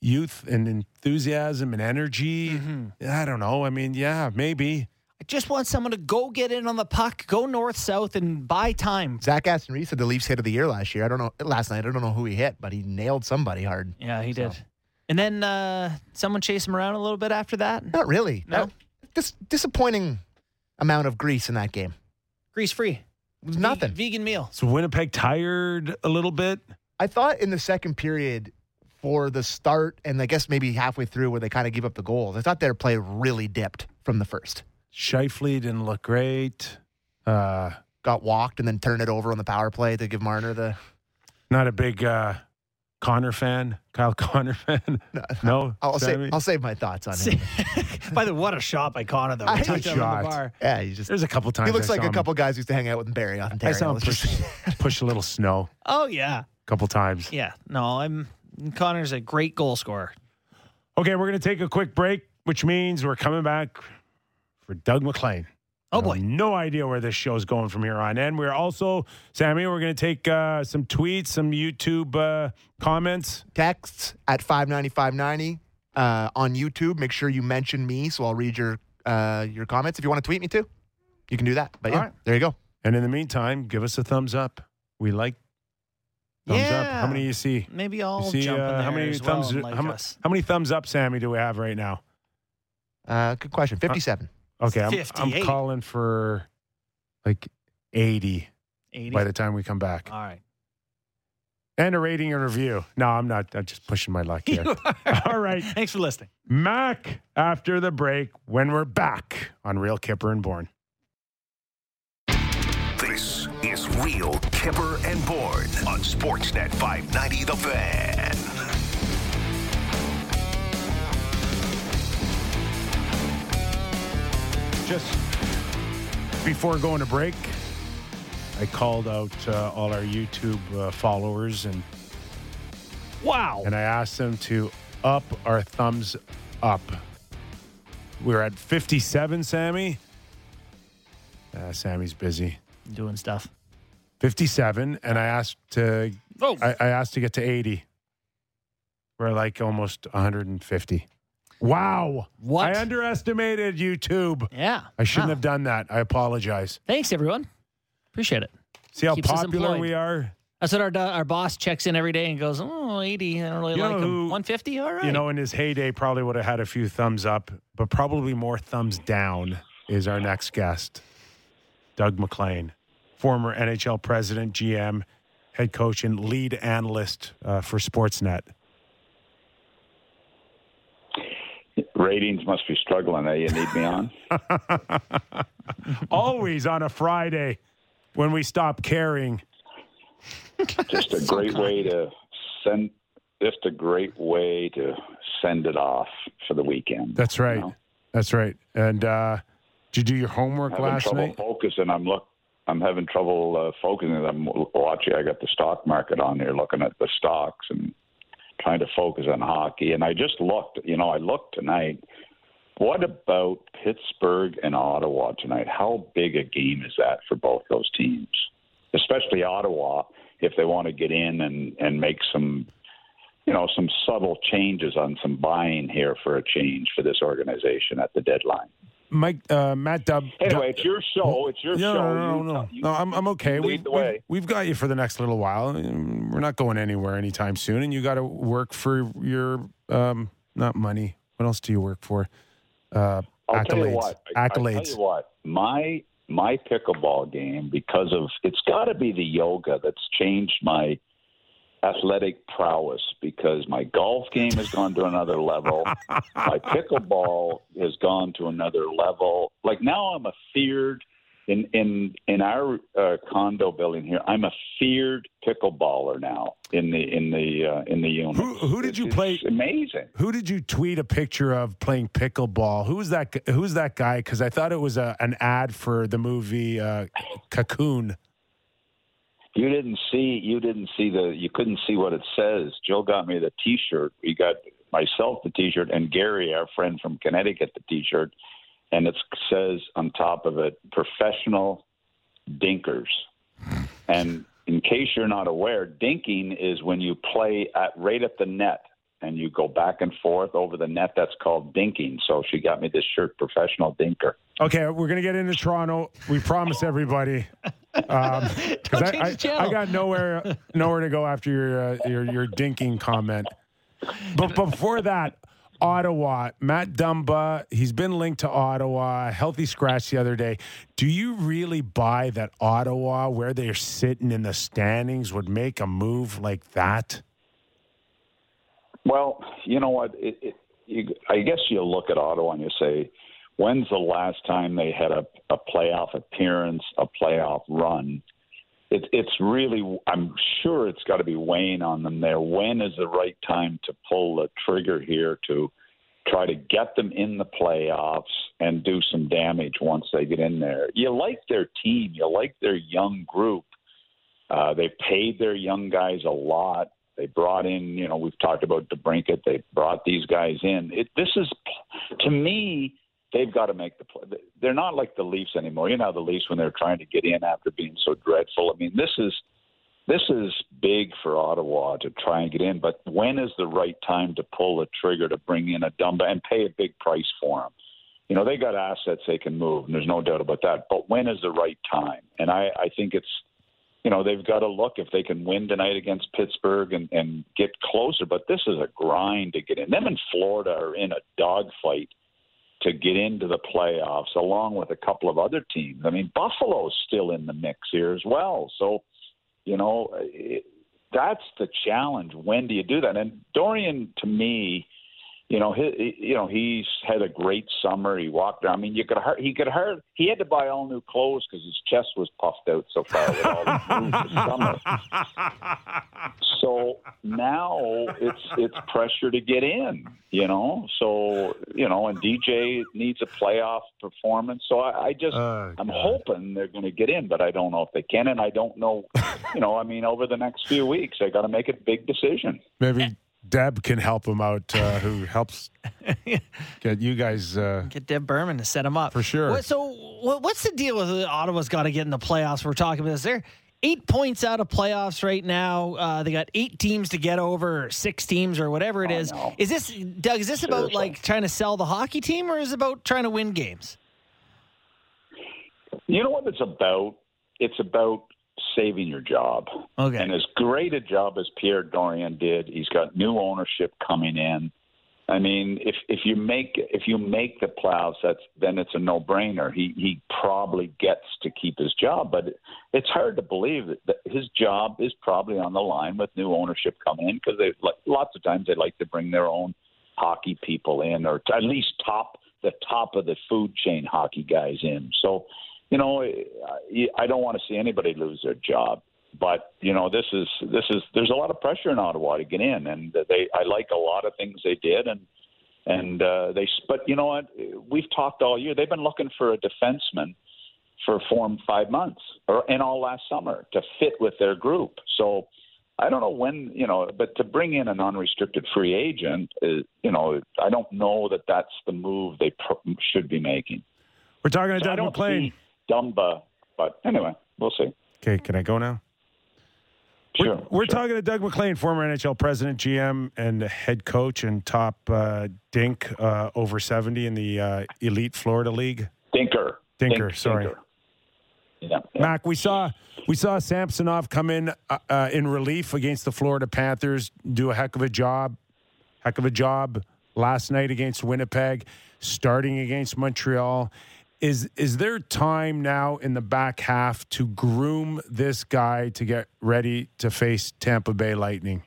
youth and enthusiasm and energy? Mhm. I don't know. I mean, yeah, maybe. I just want someone to go get in on the puck, go north south, and buy time. Zach Aston Reese had the Leafs hit of the year last year. I don't know last night. I don't know who he hit, but he nailed somebody hard. Yeah, he So. did. And then uh, someone chased him around a little bit after that. Not really. No? That- dis- disappointing amount of grease in that game. Grease free. It was nothing. vegan meal. So Winnipeg tired a little bit. I thought in the second period for the start and I guess maybe halfway through where they kind of gave up the goals, I thought their play really dipped from the first. Scheifele didn't look great. Uh, Got walked and then turned it over on the power play to give Marner the. not a big uh, Connor fan, Kyle Connor fan. No, I'll Sammy? save I'll save my thoughts on him. By the way, what a shot by Connor though. I- We talked him in the bar. Yeah, he's just There's a couple times he looks I like saw a him- couple guys used to hang out with in Barrie, I saw him push, push a little snow Oh yeah, a couple times. yeah. No, I'm Connor's a great goal scorer. Okay, we're going to take a quick break, which means we're coming back for Doug MacLean. Oh I boy. have no idea where this show's going from here on. And we're also, Sammy, we're going to take uh, some tweets, some YouTube uh, comments. texts at 59590 uh, on YouTube. Make sure you mention me so I'll read your uh, your comments. If you want to tweet me too, you can do that. But yeah, All right. there you go. And in the meantime, give us a thumbs up. We like thumbs up. How Yeah. many you see? Maybe You I'll see jump in uh, there how many as well thumbs? like how, mu- how many thumbs up, Sammy, do we have right now? Uh, good question. 57. Okay, I'm, I'm calling for like 80 80. by the time we come back. All right. And a rating and review. No, I'm not. I'm just pushing my luck here. You are. All right. Thanks for listening. Mac after the break when we're back on Real Kyper and Bourne. This is Real Kyper and Bourne on Sportsnet 590 The Fan. Just before going to break, I called out uh, all our YouTube uh, followers and Wow. and I asked them to up our thumbs up. We're at 57, Sammy. Uh, Sammy's busy. Doing stuff. 57, and I asked to Oh. I, I asked to get to 80. We're like almost 150. Wow. What? I underestimated YouTube. yeah. I shouldn't Wow. have done that. I apologize. Thanks, everyone. Appreciate it. See how Keeps popular we are? That's what our our boss checks in every day and goes, "Oh, 80. I don't really You like him. 150. All right. You know, in his heyday, probably would have had a few thumbs up, but probably more thumbs down is our next guest, Doug MacLean, former NHL president, GM, head coach, and lead analyst uh, for Sportsnet. Ratings must be struggling. Eh? You need me on? Always on a Friday when we stop caring. Just a great way to send. Just a great way to send it off for the weekend. That's you right. know? That's right. And uh, did you do your homework last trouble night? focusing. I'm look. I'm having trouble uh, focusing. I'm watching. I got the stock market on here, looking at the stocks and trying to focus on hockey. And I just looked. You know, I looked tonight. What about Pittsburgh and Ottawa tonight? How big a game is that for both those teams? Especially Ottawa, if they want to get in and and make some, you know, some subtle changes on some buying here for a change for this organization at the deadline. Mike, uh, Matt Dub. Anyway, it's your show. It's your no, show. No, no, no, you- no. I'm, I'm okay. We, we, we've got you for the next little while. We're not going anywhere anytime soon, and you got to work for your um, not money. What else do you work for? Uh, I'll accolades. tell you what. Accolades. tell you what. My my pickleball game because of it's got to be the yoga that's changed my athletic prowess because my golf game has gone to another level. my pickleball has gone to another level. Like now, I'm a feared in in in our uh, condo building here. I'm a feared pickleballer now in the in the uh, in the unit. Who- who did you It's play- Amazing. Who did you tweet a picture of playing pickleball? Who was that? Who's that guy? Because I thought it was a, an ad for the movie uh, Cocoon. You didn't see. You didn't see the. You couldn't see what it says. Jill got me the T-shirt. We got myself the T-shirt and Gary, our friend from Connecticut, the T-shirt, and it says on top of it, "Professional Dinkers." And in case you're not aware, dinking is when you play at right at the net and you go back and forth over the net. That's called dinking. So she got me this shirt, "Professional Dinker." Okay, we're gonna get into Toronto. We promise everybody. Um, 'cause Don't I, change I, the channel. I got nowhere nowhere to go after your uh, your your dinking comment. But before that, Ottawa, Matt Dumba, he's been linked to Ottawa. Healthy scratch the other day. Do you really buy that Ottawa, where they're sitting in the standings, would make a move like that? Well, you know what? It, it, you, I guess you look at Ottawa and you say, when's the last time they had a, a playoff appearance, a playoff run? it, it's really, I'm sure it's got to be weighing on them there. When is the right time to pull the trigger here to try to get them in the playoffs and do some damage once they get in there? You like their team, you like their young group. Uh, they paid their young guys a lot. They brought in, you know, we've talked about DeBrincat. They brought these guys in. It, this is, to me, they've got to make the play. They're not like the Leafs anymore. You know, the Leafs when they're trying to get in after being so dreadful. I mean, this is this is big for Ottawa to try and get in. But when is the right time to pull the trigger to bring in a Dumba and pay a big price for him? You know, they got assets they can move, and there's no doubt about that. But when is the right time? And I, I think it's you know they've got to look if they can win tonight against Pittsburgh and, and get closer. But this is a grind to get in. Them in Florida are in a dogfight to get into the playoffs, along with a couple of other teams. I mean, Buffalo's still in the mix here as well. So, you know, it, that's the challenge. When do you do that? And Dorion, to me, you know, he, you know, he's had a great summer. He walked around. I mean, you could he could hurt. He had to buy all new clothes because his chest was puffed out so far with all the this summer. So now it's it's pressure to get in. You know, so you know, and DJ needs a playoff performance. So I, I just Oh, I'm hoping they're going to get in, but I don't know if they can, and I don't know. You know, I mean, over the next few weeks, they got to make a big decision. Maybe Deb can help him out, uh, who helps get you guys. Uh, Get Deb Berman to set him up For sure. What, so, what, what's the deal with Ottawa's got to get in the playoffs? We're talking about this. They're eight points out of playoffs right now. Uh, they got eight teams to get over, six teams, or whatever it I is. know. Is this Doug? Is this about like trying to sell the hockey team, or is it about trying to win games? You know what it's about? It's about saving your job. Okay. And as great a job as Pierre Dorion did, he's got new ownership coming in. I mean, if if you make if you make the plows, that's then it's a no brainer. He he probably gets to keep his job, but it's hard to believe that, that his job is probably on the line with new ownership coming in because they like lots of times they like to bring their own hockey people in or at least top the top of the food chain hockey guys in. So, you know, I- I don't want to see anybody lose their job. But you know, this is this is there's a lot of pressure in Ottawa to get in, and they I like a lot of things they did, and and uh, they. But you know what? We've talked all year. They've been looking for a defenseman for four and five months, or and all last summer to fit with their group. So I don't know when you know, but to bring in an unrestricted free agent, uh, you know, I don't know that that's the move they pr- should be making. we're talking to So Doug MacLean. see Dumba, but anyway, we'll see. Okay, can I go now? Sure, We're, we're sure. talking to Doug MacLean, former NHL president, GM, and head coach and top uh, dink uh, over 70 in the uh, Elite Florida League. Dinker. Dinker, sorry. Yeah. yeah. Mac, we saw we saw Samsonov come in uh, uh, in relief against the Florida Panthers, do a heck of a job, heck of a job last night against Winnipeg, starting against Montreal. Is is there time now in the back half to groom this guy to get ready to face Tampa Bay Lightning?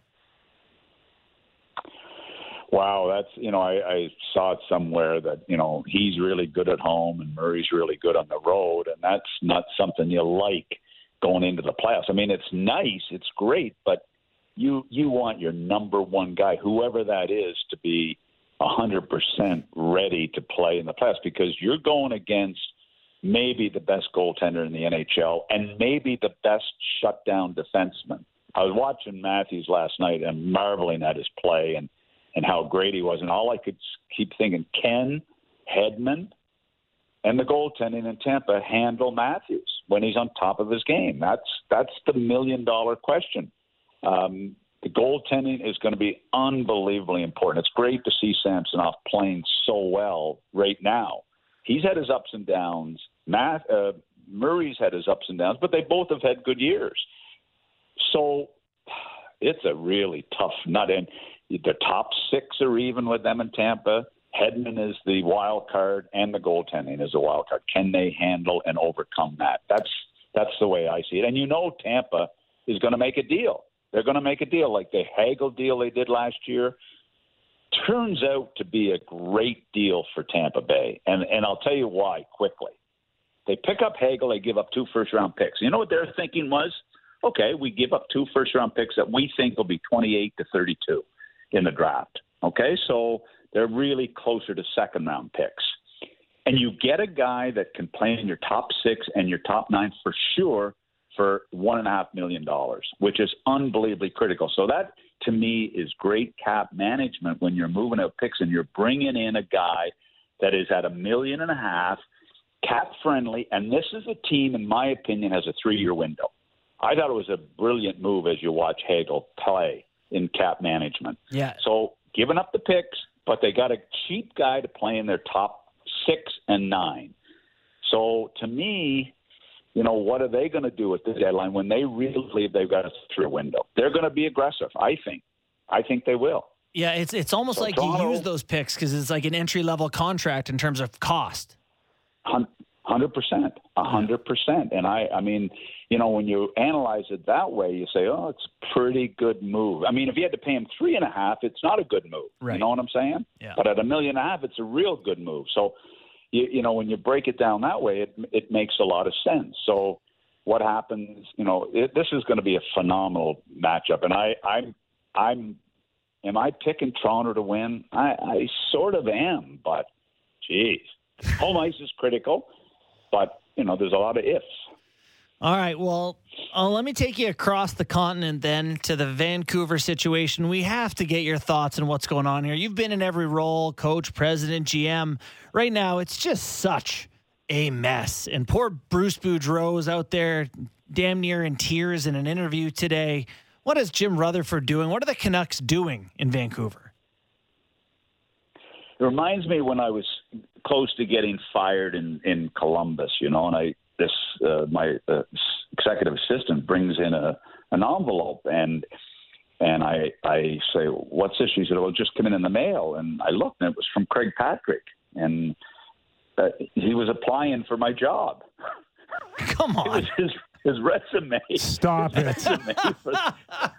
Wow, that's you know I, I saw it somewhere that you know he's really good at home and Murray's really good on the road, and that's not something you like going into the playoffs. I mean, it's nice, it's great, but you you want your number one guy, whoever that is, to be a hundred percent ready to play in the playoffs because you're going against maybe the best goaltender in the NHL and maybe the best shutdown defenseman. I was watching Matthews last night and marveling at his play and and how great he was. And all I could keep thinking, Ken Hedman and the goaltending in Tampa handle Matthews when he's on top of his game? That's that's the million dollar question. Um, the goaltending is going to be unbelievably important. It's great to see Samsonov playing so well right now. He's had his ups and downs. Matt uh, Murray's had his ups and downs, but they both have had good years. So it's a really tough nut. And the top six are even with them in Tampa. Hedman is the wild card, and the goaltending is the wild card. Can they handle and overcome that? That's that's the way I see it. And you know, Tampa is going to make a deal. They're going to make a deal like the Hagel deal they did last year. Turns out to be a great deal for Tampa Bay, and and I'll tell you why quickly. They pick up Hagel, they give up two first round picks. You know what their thinking was? Okay, we give up two first round picks that we think will be 28 to 32 in the draft. Okay, so they're really closer to second round picks. And you get a guy that can play in your top six and your top nine for sure for one and a half million dollars, which is unbelievably critical. So that to me is great cap management when you're moving out picks and you're bringing in a guy that is at a million and a half, cap friendly, and this is a team, in my opinion, has a three year window. I thought it was a brilliant move as you watch Hagel play in cap management. Yeah. So giving up the picks, but they got a cheap guy to play in their top six and nine. So to me, you know, what are they going to do at the deadline when they really believe they've got a three window? They're going to be aggressive. I think. I think they will. Yeah, it's it's almost So like Toronto- you use those picks because it's like an entry level contract in terms of cost. Hundred percent, a hundred percent. And I, I mean, you know, when you analyze it that way, you say, oh, it's a pretty good move. I mean, if you had to pay him three and a half, it's not a good move. Right. You know what I'm saying? Yeah. But at a million and a half, it's a real good move. So, you, you know, when you break it down that way, it it makes a lot of sense. So, what happens? You know, it, this is going to be a phenomenal matchup, and I, I'm, I'm, am I picking Toronto to win? I, I sort of am, but, geez, home ice is critical, but you know, there's a lot of ifs. All right. Well, uh, let me take you across the continent then to the Vancouver situation. We have to get your thoughts on what's going on here. You've been in every role coach, president, GM. Right now, it's just such a mess. And poor Bruce Boudreau is out there damn near in tears in an interview today. What is Jim Rutherford doing? What are the Canucks doing in Vancouver? It reminds me when I was close to getting fired in in Columbus, you know, and I this uh, my uh, executive assistant brings in a an envelope and and I I say, "What's this?" She said, "Well, just come in in the mail." And I looked, and it was from Craig Patrick, and uh, he was applying for my job. Come on. It on. was his his resume. Stop it. resume for,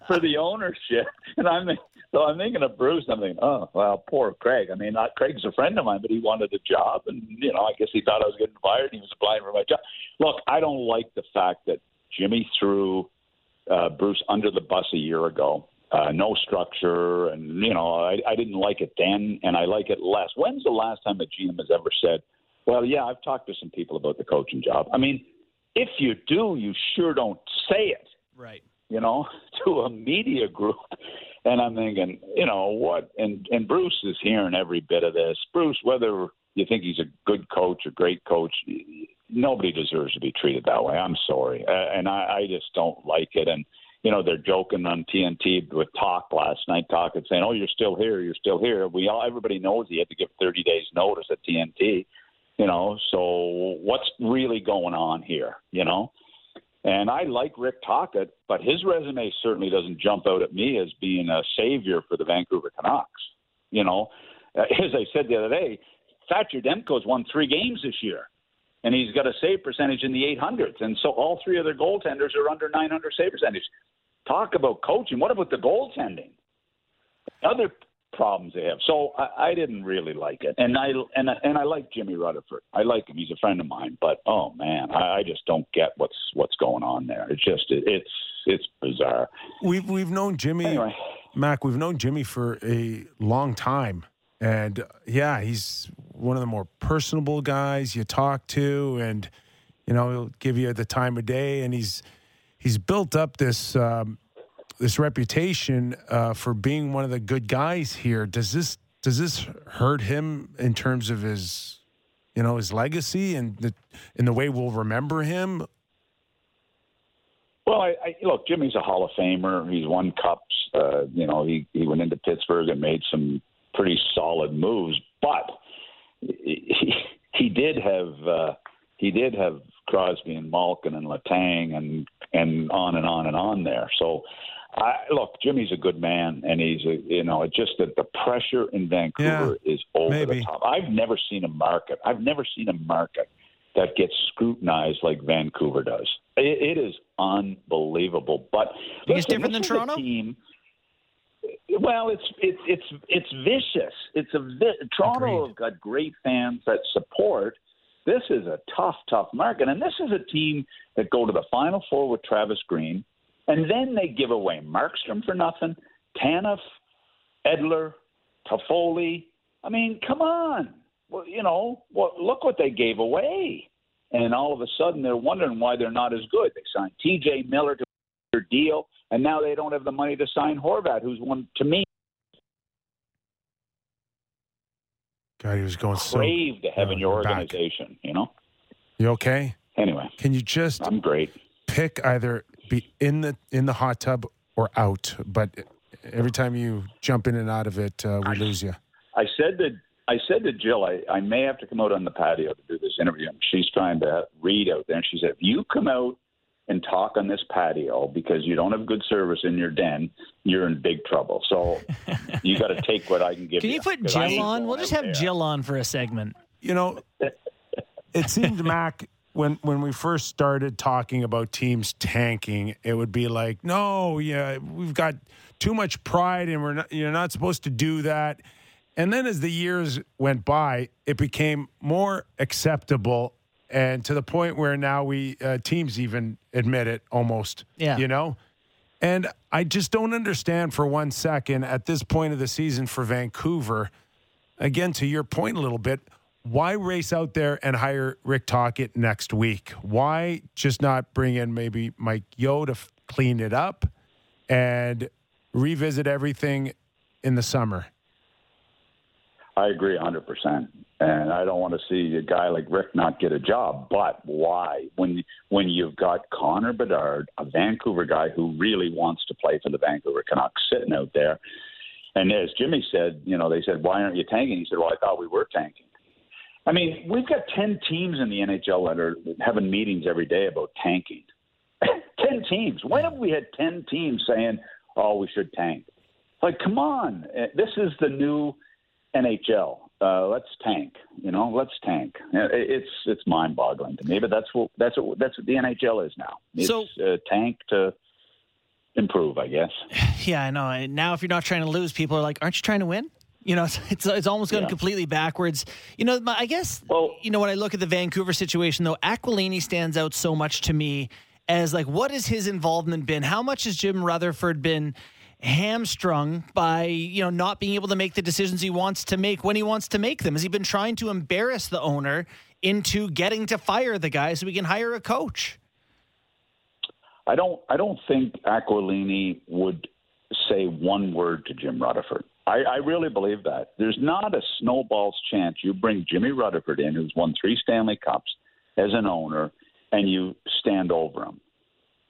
for the ownership. And I'm so I'm thinking of Bruce. I'm thinking, oh well, poor Craig. I mean, not Craig's a friend of mine, but he wanted a job, and you know, I guess he thought I was getting fired. And he was applying for my job. Look, I don't like the fact that Jimmy threw uh, Bruce under the bus a year ago. Uh, no structure, and you know, I, I didn't like it then, and I like it less. When's the last time a GM has ever said, "Well, yeah, I've talked to some people about the coaching job." I mean, if you do, you sure don't say it Right. you know, to a media group. And I'm thinking, you know, what? And and Bruce is hearing every bit of this. Bruce, whether you think he's a good coach or great coach, nobody deserves to be treated that way. I'm sorry, and I, I just don't like it. And you know, they're joking on TNT with talk last night, Talk talking saying, "Oh, you're still here, you're still here." We all, everybody knows he had to give 30 days notice at TNT. You know, so what's really going on here? You know. And I like Rick Tocchet, but his resume certainly doesn't jump out at me as being a savior for the Vancouver Canucks. You know, uh, as I said the other day, Thatcher Demko's won three games this year, and he's got a save percentage in the 800s. And so all three of their goaltenders are under 900 save percentage. Talk about coaching. What about the goaltending? Other problems they have. So I, I didn't really like it, and I and I, and I like Jimmy Rutherford. I like him. He's a friend of mine. But oh man, I, I just don't get what's what's going on there. It's just it, it's it's bizarre. We've we've known Jimmy Anyway. Mac. We've known Jimmy for a long time, and uh, yeah, he's one of the more personable guys you talk to, and you know he'll give you the time of day, and he's he's built up this um, this reputation uh, for being one of the good guys here. Does this does this hurt him in terms of his you know his legacy and the in the way we'll remember him? Well, I, I look. Jimmy's a Hall of Famer. He's won cups. Uh, you know, he he went into Pittsburgh and made some pretty solid moves, but he he did have uh, he did have Crosby and Malkin and Letang and and on and on and on there. So. I, look, Jimmy's a good man, and he's a, you know, it's just that the pressure in Vancouver is over maybe. the top. I've never seen a market. I've never seen a market that gets scrutinized like Vancouver does. It, it is unbelievable. But Think it's different than this is a Toronto? Team, well, it's it's it's it's vicious. It's a vi- Toronto Agreed. have got great fans that support, This is a tough, tough market. And this is a team that go to the Final Four with Travis Green, and then they give away Markstrom for nothing, Tanev, Edler, Toffoli. I mean, come on. Well, you know, well, look what they gave away. And all of a sudden, they're wondering why they're not as good. They signed T.J. Miller to a deal, and now they don't have the money to sign Horvat, who's one to me God, he was going so. crave to have in your you're back. organization. You know. You okay? Anyway, Can you just I'm great. pick either be in the in the hot tub or out? But every time you jump in and out of it, uh, we lose you. I said that I said to Jill, I, I may have to come out on the patio to do this interview. And she's trying to read out there, and she said, if you come out and talk on this patio because you don't have good service in your den, you're in big trouble. So you got to take what I can give Can you. you put 'cause I Jill on? We'll just have there. Jill on for a segment. You know, it seemed Mac when when we first started talking about teams tanking, it would be like, no, yeah, we've got too much pride, and we're not, you're not supposed to do that. And then as the years went by, it became more acceptable, and to the point where now we uh, teams even admit it almost. Yeah. you know. And I just don't understand for one second at this point of the season for Vancouver again, to your point a little bit, why race out there and hire Rick Tocchet next week? Why just not bring in maybe Mike Yeo to f- clean it up and revisit everything in the summer? I agree 100%. And I don't want to see a guy like Rick not get a job. But why? When when you've got Connor Bedard, a Vancouver guy who really wants to play for the Vancouver Canucks, sitting out there, and as Jimmy said, you know, they said, "Why aren't you tanking?" He said, "Well, I thought we were tanking." I mean, we've got ten teams in the NHL that are having meetings every day about tanking. ten teams. When have we had ten teams saying, "Oh, we should tank"? Like, come on! Uh, This is the new NHL. Uh, let's tank. You know, let's tank. Uh, It's it's mind boggling to me, but that's what that's what that's what the NHL is now. It's So- uh, tank to improve, I guess. Yeah, I know. And now, if you're not trying to lose, people are like, "Aren't you trying to win?" You know, it's it's, it's almost going Yeah. completely backwards. You know, I guess. Well- you know, when I look at the Vancouver situation, though, Aquilini stands out so much to me as like, what has his involvement been? How much has Jim Rutherford been? hamstrung by you know not being able to make the decisions he wants to make when he wants to make them has he been trying to embarrass the owner into getting to fire the guy so we can hire a coach I don't I don't think Aquilini would say one word to Jim Rutherford. I, I really believe that. There's not a snowball's chance you bring Jimmy Rutherford in, who's won three Stanley Cups as an owner, and you stand over him.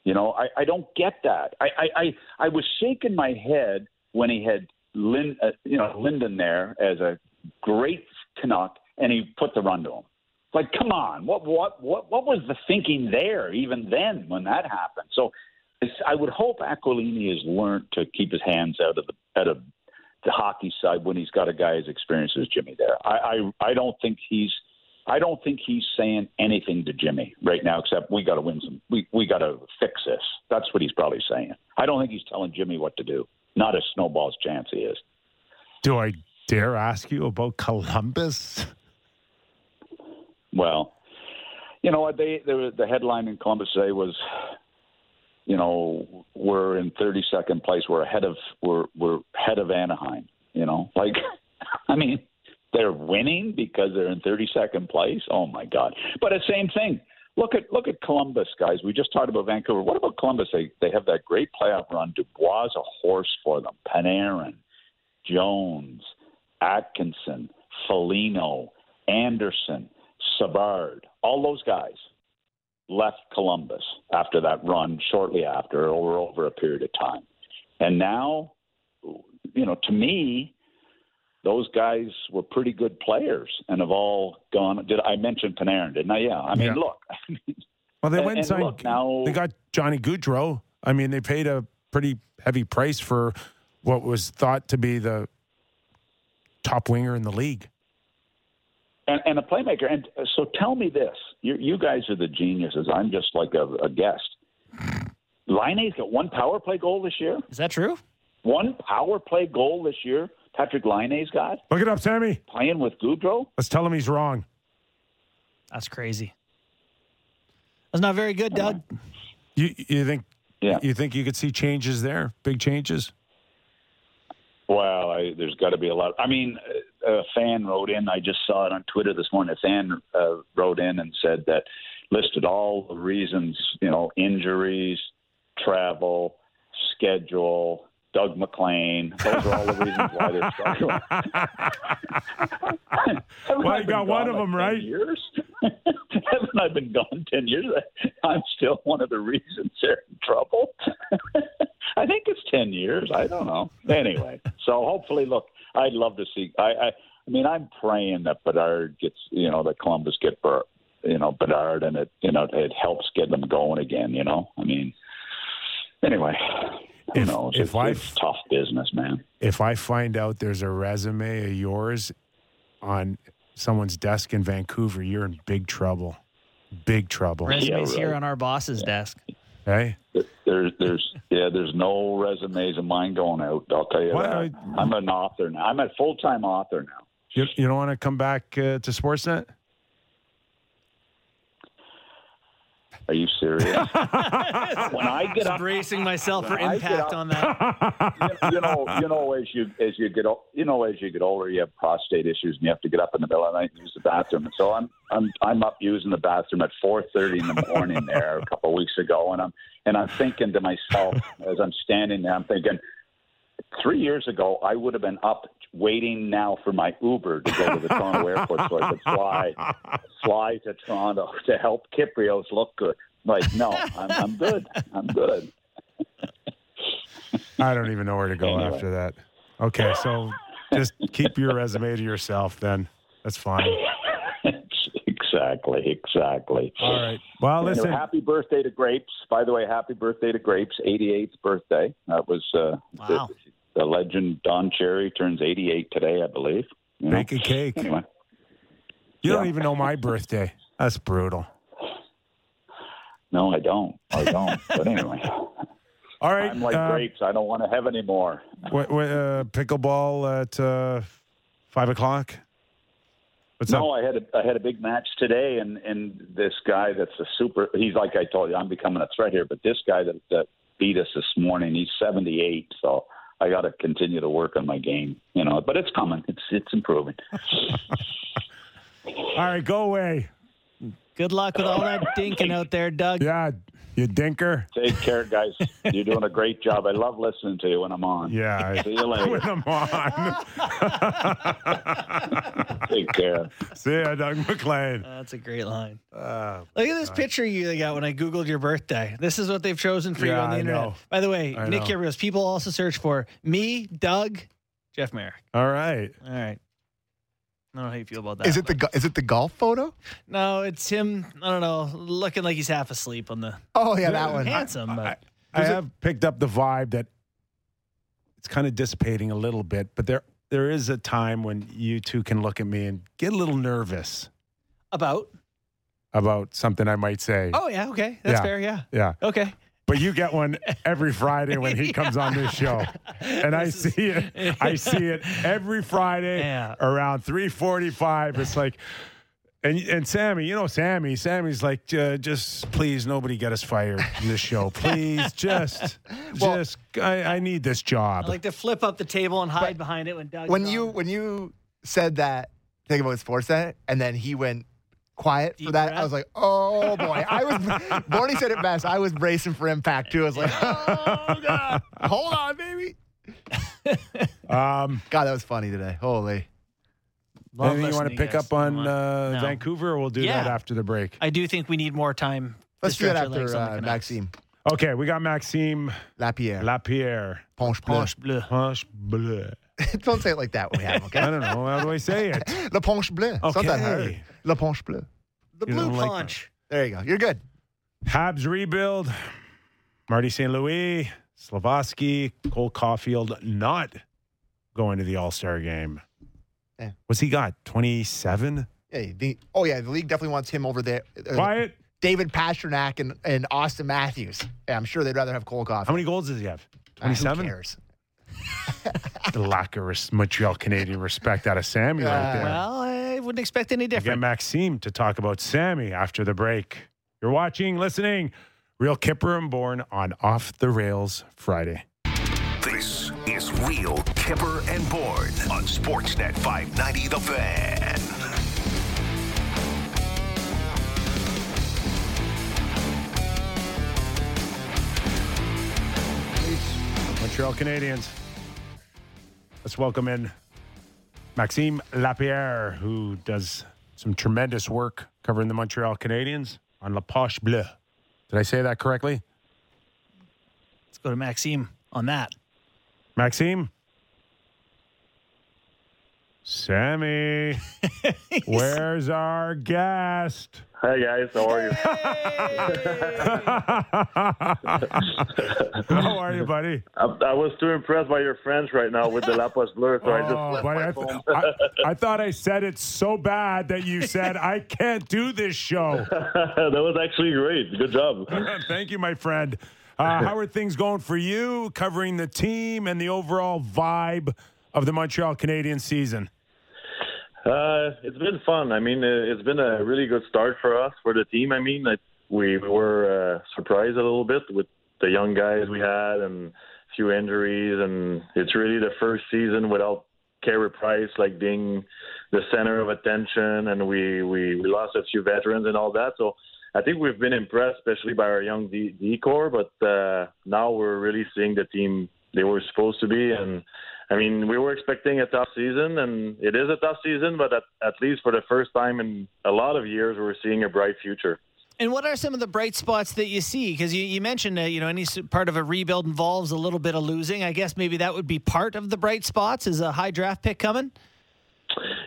You know, I, I don't get that. I, I, I, I was shaking my head when he had Lin, uh, you know, Linden there as a great Canuck, and he put the run to him. Like, come on, what what what what was the thinking there even then when that happened? So, I would hope Aquilini has learned to keep his hands out of the out of the hockey side when he's got a guy as experienced as Jimmy there. I I, I don't think he's I don't think he's saying anything to Jimmy right now except we got to win some we we got to fix this. That's what he's probably saying. I don't think he's telling Jimmy what to do. Not a snowball's chance he is. Do I dare ask you about Columbus? Well, you know what they, they the headline in Columbus today was, you know, we're in 32nd place. We're ahead of we're we're ahead of Anaheim. You know, like, I mean, they're winning because they're in 32nd place. Oh my God! But the same thing. Look at look at Columbus, guys. We just talked about Vancouver. What about Columbus? They they have that great playoff run. Dubois is a horse for them. Panarin, Jones, Atkinson, Foligno, Anderson, Savard, all those guys left Columbus after that run shortly after or over a period of time. And now, you know, to me, those guys were pretty good players and have all gone. Did I mention Panarin? Didn't I? Yeah. I mean, Yeah. look. Well, they went and and look, now- they got Johnny Gaudreau. I mean, they paid a pretty heavy price for what was thought to be the top winger in the league. And, and a playmaker. And uh, so tell me this: you, you guys are the geniuses. I'm just like a, a guest. Laine's got one power play goal this year. is that true One power play goal this year. Patrik Laine's got Look it up, Sammy. playing with Gaudreau. Let's tell him he's wrong. That's crazy. That's not very good, Doug. You you think Yeah. you think you could see changes there? Big changes? Well, I, there's got to be a lot. I mean, a fan wrote in. I just saw it on Twitter this morning. A fan uh, wrote in and said that listed all the reasons. You know, injuries, travel, schedule. Doug MacLean. Those are all the reasons why they're struggling. Well, you got one of them, 10 right? Years? Haven't I been gone ten years? I'm still one of the reasons they're in trouble. I think it's ten years. I don't know. Anyway, so hopefully, look, I'd love to see. I, I, I mean, I'm praying that Bedard gets, you know, that Columbus get, Ber- you know, Bedard, and it, you know, it helps get them going again. You know, I mean, anyway, who If- knows? if it's, I- it's tough business, man. If I find out there's a resume of yours on someone's desk in Vancouver, you're in big trouble. Big trouble. Resumes right. here on our boss's desk. Hey? There's, there's, yeah, there's no resumes of mine going out. I'll tell you Why- that. I'm an author now. I'm a full time author now. You, you don't want to come back uh, to Sportsnet? Are you serious? when I get up, bracing myself for impact up- on that. you, you know, you know, as you as you get you know as you get older, you have prostate issues, and you have to get up in the middle of the night and use the bathroom. And so I'm I'm I'm up using the bathroom at 4:30 in the morning there a couple of weeks ago, and I'm and I'm thinking to myself as I'm standing there, I'm thinking, three years ago I would have been up waiting now for my Uber to go to the Toronto airport so I could fly fly to Toronto to help Kypreos look good. Like, no, I'm, I'm good. I'm good. I don't even know where to go Anyway. after that. Okay, so just keep your resume to yourself then. That's fine. exactly, exactly. All right. Well, Anyway, listen. happy birthday to Grapes. By the way, happy birthday to Grapes. 88th birthday. That was uh, Wow. The, legend Don Cherry turns 88 today, I believe. You know? Bake a cake. Anyway, You don't even know my birthday. That's brutal. no, I don't. I don't. but anyway, All right. I'm like uh, Grapes. I don't want to have any more. What, what, uh, pickleball at uh, five o'clock. What's no, up? I had a, I had a big match today, and and this guy that's a super. He's like I told you, I'm becoming a threat here. But this guy that that beat us this morning, he's 78, so I got to continue to work on my game. You know, but it's coming. It's it's improving. All right, go away. Good luck with all that dinking out there, Doug. Yeah, you dinker. Take care, guys. You're doing a great job. I love listening to you when I'm on. Yeah. See you later. With them on. Take care. See ya, Doug MacLean. That's a great line. Uh, Look at this picture you got when I Googled your birthday. This is what they've chosen for you on the I internet. know. By the way, I Nick know. Kypreos, people also search for me, Doug, Jeff Marek. all right. All right. I don't know how you feel about that. Is it the go- is it the golf photo? No, it's him. I don't know, looking like he's half asleep on the Oh yeah, that one. handsome, but I have picked up the vibe that it's kind of dissipating a little bit, but there there is a time when you two can look at me and get a little nervous about. about something I might say. Oh yeah, okay, that's Yeah. fair. Yeah, Yeah. okay. But you get one every Friday when he comes on this show. And I This is- see it. I see it every Friday Yeah. around 345. It's like and and Sammy, you know Sammy. Sammy's like, uh, just please, nobody get us fired in this show. Please, just, Well- just, I, I need this job. I like to flip up the table and hide behind it when Doug. when you when you said that thing about Sportsnet, and then he went quiet Deep for that, breath? I was like, oh boy. I was Borny said it best. I was bracing for impact too. I was like, oh god, hold on, baby. um, God, that was funny today. Holy. Love anything you want to pick guys. up on uh, No. Vancouver, or we'll do Yeah. that after the break? I do think we need more time. Let's do that stretch our legs after uh, Maxime Okay, we got Maxime Lapierre. Lapierre. Ponche bleu. Ponche bleu. Punch bleu. Don't say it like that when we have him, I don't know. How do I say it? Le Ponche bleu. It's not that hard. Okay. Le Ponche bleu. The You blue don't like punch. There you go. You're good. Habs rebuild. Marty St. Louis, Slafkovsky, Cole Caufield not going to the All Star game. Yeah. What's he got? 27? Hey, the, oh yeah, the league definitely wants him over there. Uh, Quiet. David Pastrnak and, and Auston Matthews. Yeah, I'm sure they'd rather have Cole Coffee. How many goals does he have? Ah, who 27? cares? the lack of res- Montreal Canadian respect out of Sammy right there. Well, I wouldn't expect any different. Get different. Maxime to talk about Sammy after the break. You're watching, listening, Real Kyper and Bourne on Off the Rails Friday. This is Real Kyper and Bourne on Sportsnet 590 The Fan. Montreal Canadiens. Let's welcome in Maxime Lapierre, who does some tremendous work covering the Montreal Canadiens on La Poche Bleue. Did I say that correctly? Let's go to Maxime on that. Maxime? Sammy, where's our guest? Hi guys, how are you? How are you, buddy? I, I was too impressed by your French right now with the La Poche Bleue, so I just Oh, buddy, I, th- I, I thought I said it so bad that you said I can't do this show. that was actually great. Good job. Thank you, my friend. Uh, how are things going for you, covering the team and the overall vibe of the Montreal Canadiens season? Uh, it's been fun. I mean, uh, it's been a really good start for us for the team. I mean, I, we were uh, surprised a little bit with the young guys we had and a few injuries, and it's really the first season without Carey Price like being the center of attention, and we, we we lost a few veterans and all that. So I think we've been impressed, especially by our young D, D core. But uh, now we're really seeing the team they were supposed to be, and I mean, we were expecting a tough season, and it is a tough season, but at, at least for the first time in a lot of years, we're seeing a bright future. And what are some of the bright spots that you see? Because you, you mentioned, uh, you know, any part of a rebuild involves a little bit of losing. I guess maybe that would be part of the bright spots. Is a high draft pick coming?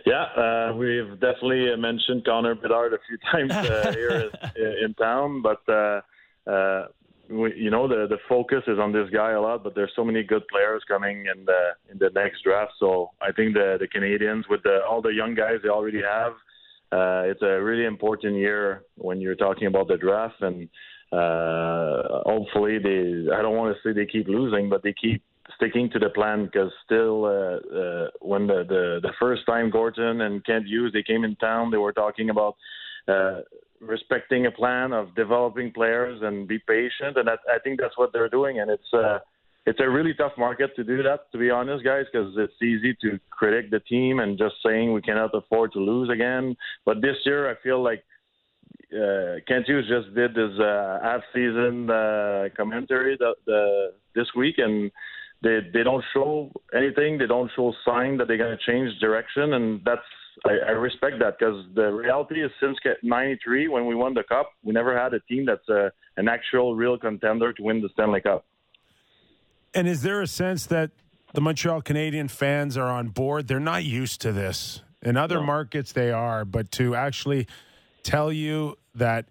Yeah, uh, we've definitely mentioned Connor Bedard a few times uh, here in, in town, but uh, uh, we, you know the the focus is on this guy a lot. But there's so many good players coming in the in the next draft, so I think the the Canadians with the all the young guys they already have, uh, it's a really important year when you're talking about the draft, and uh, hopefully they I don't want to say they keep losing, but they keep sticking to the plan because still uh, uh, when the, the the first time Gorton and Kent Hughes they came in town they were talking about uh, respecting a plan of developing players and be patient and that, I think that's what they're doing and it's uh, it's a really tough market to do that to be honest guys because it's easy to critic the team and just saying we cannot afford to lose again but this year I feel like uh, Kent Hughes just did his uh, half-season uh, commentary the, the, this week, and they they don't show anything. They don't show sign that they're going to change direction, and that's I, I respect that because the reality is since '93 when we won the cup, we never had a team that's uh, an actual real contender to win the Stanley Cup. And is there a sense that the Montreal Canadian fans are on board? They're not used to this. In other markets, they are, but to actually tell you that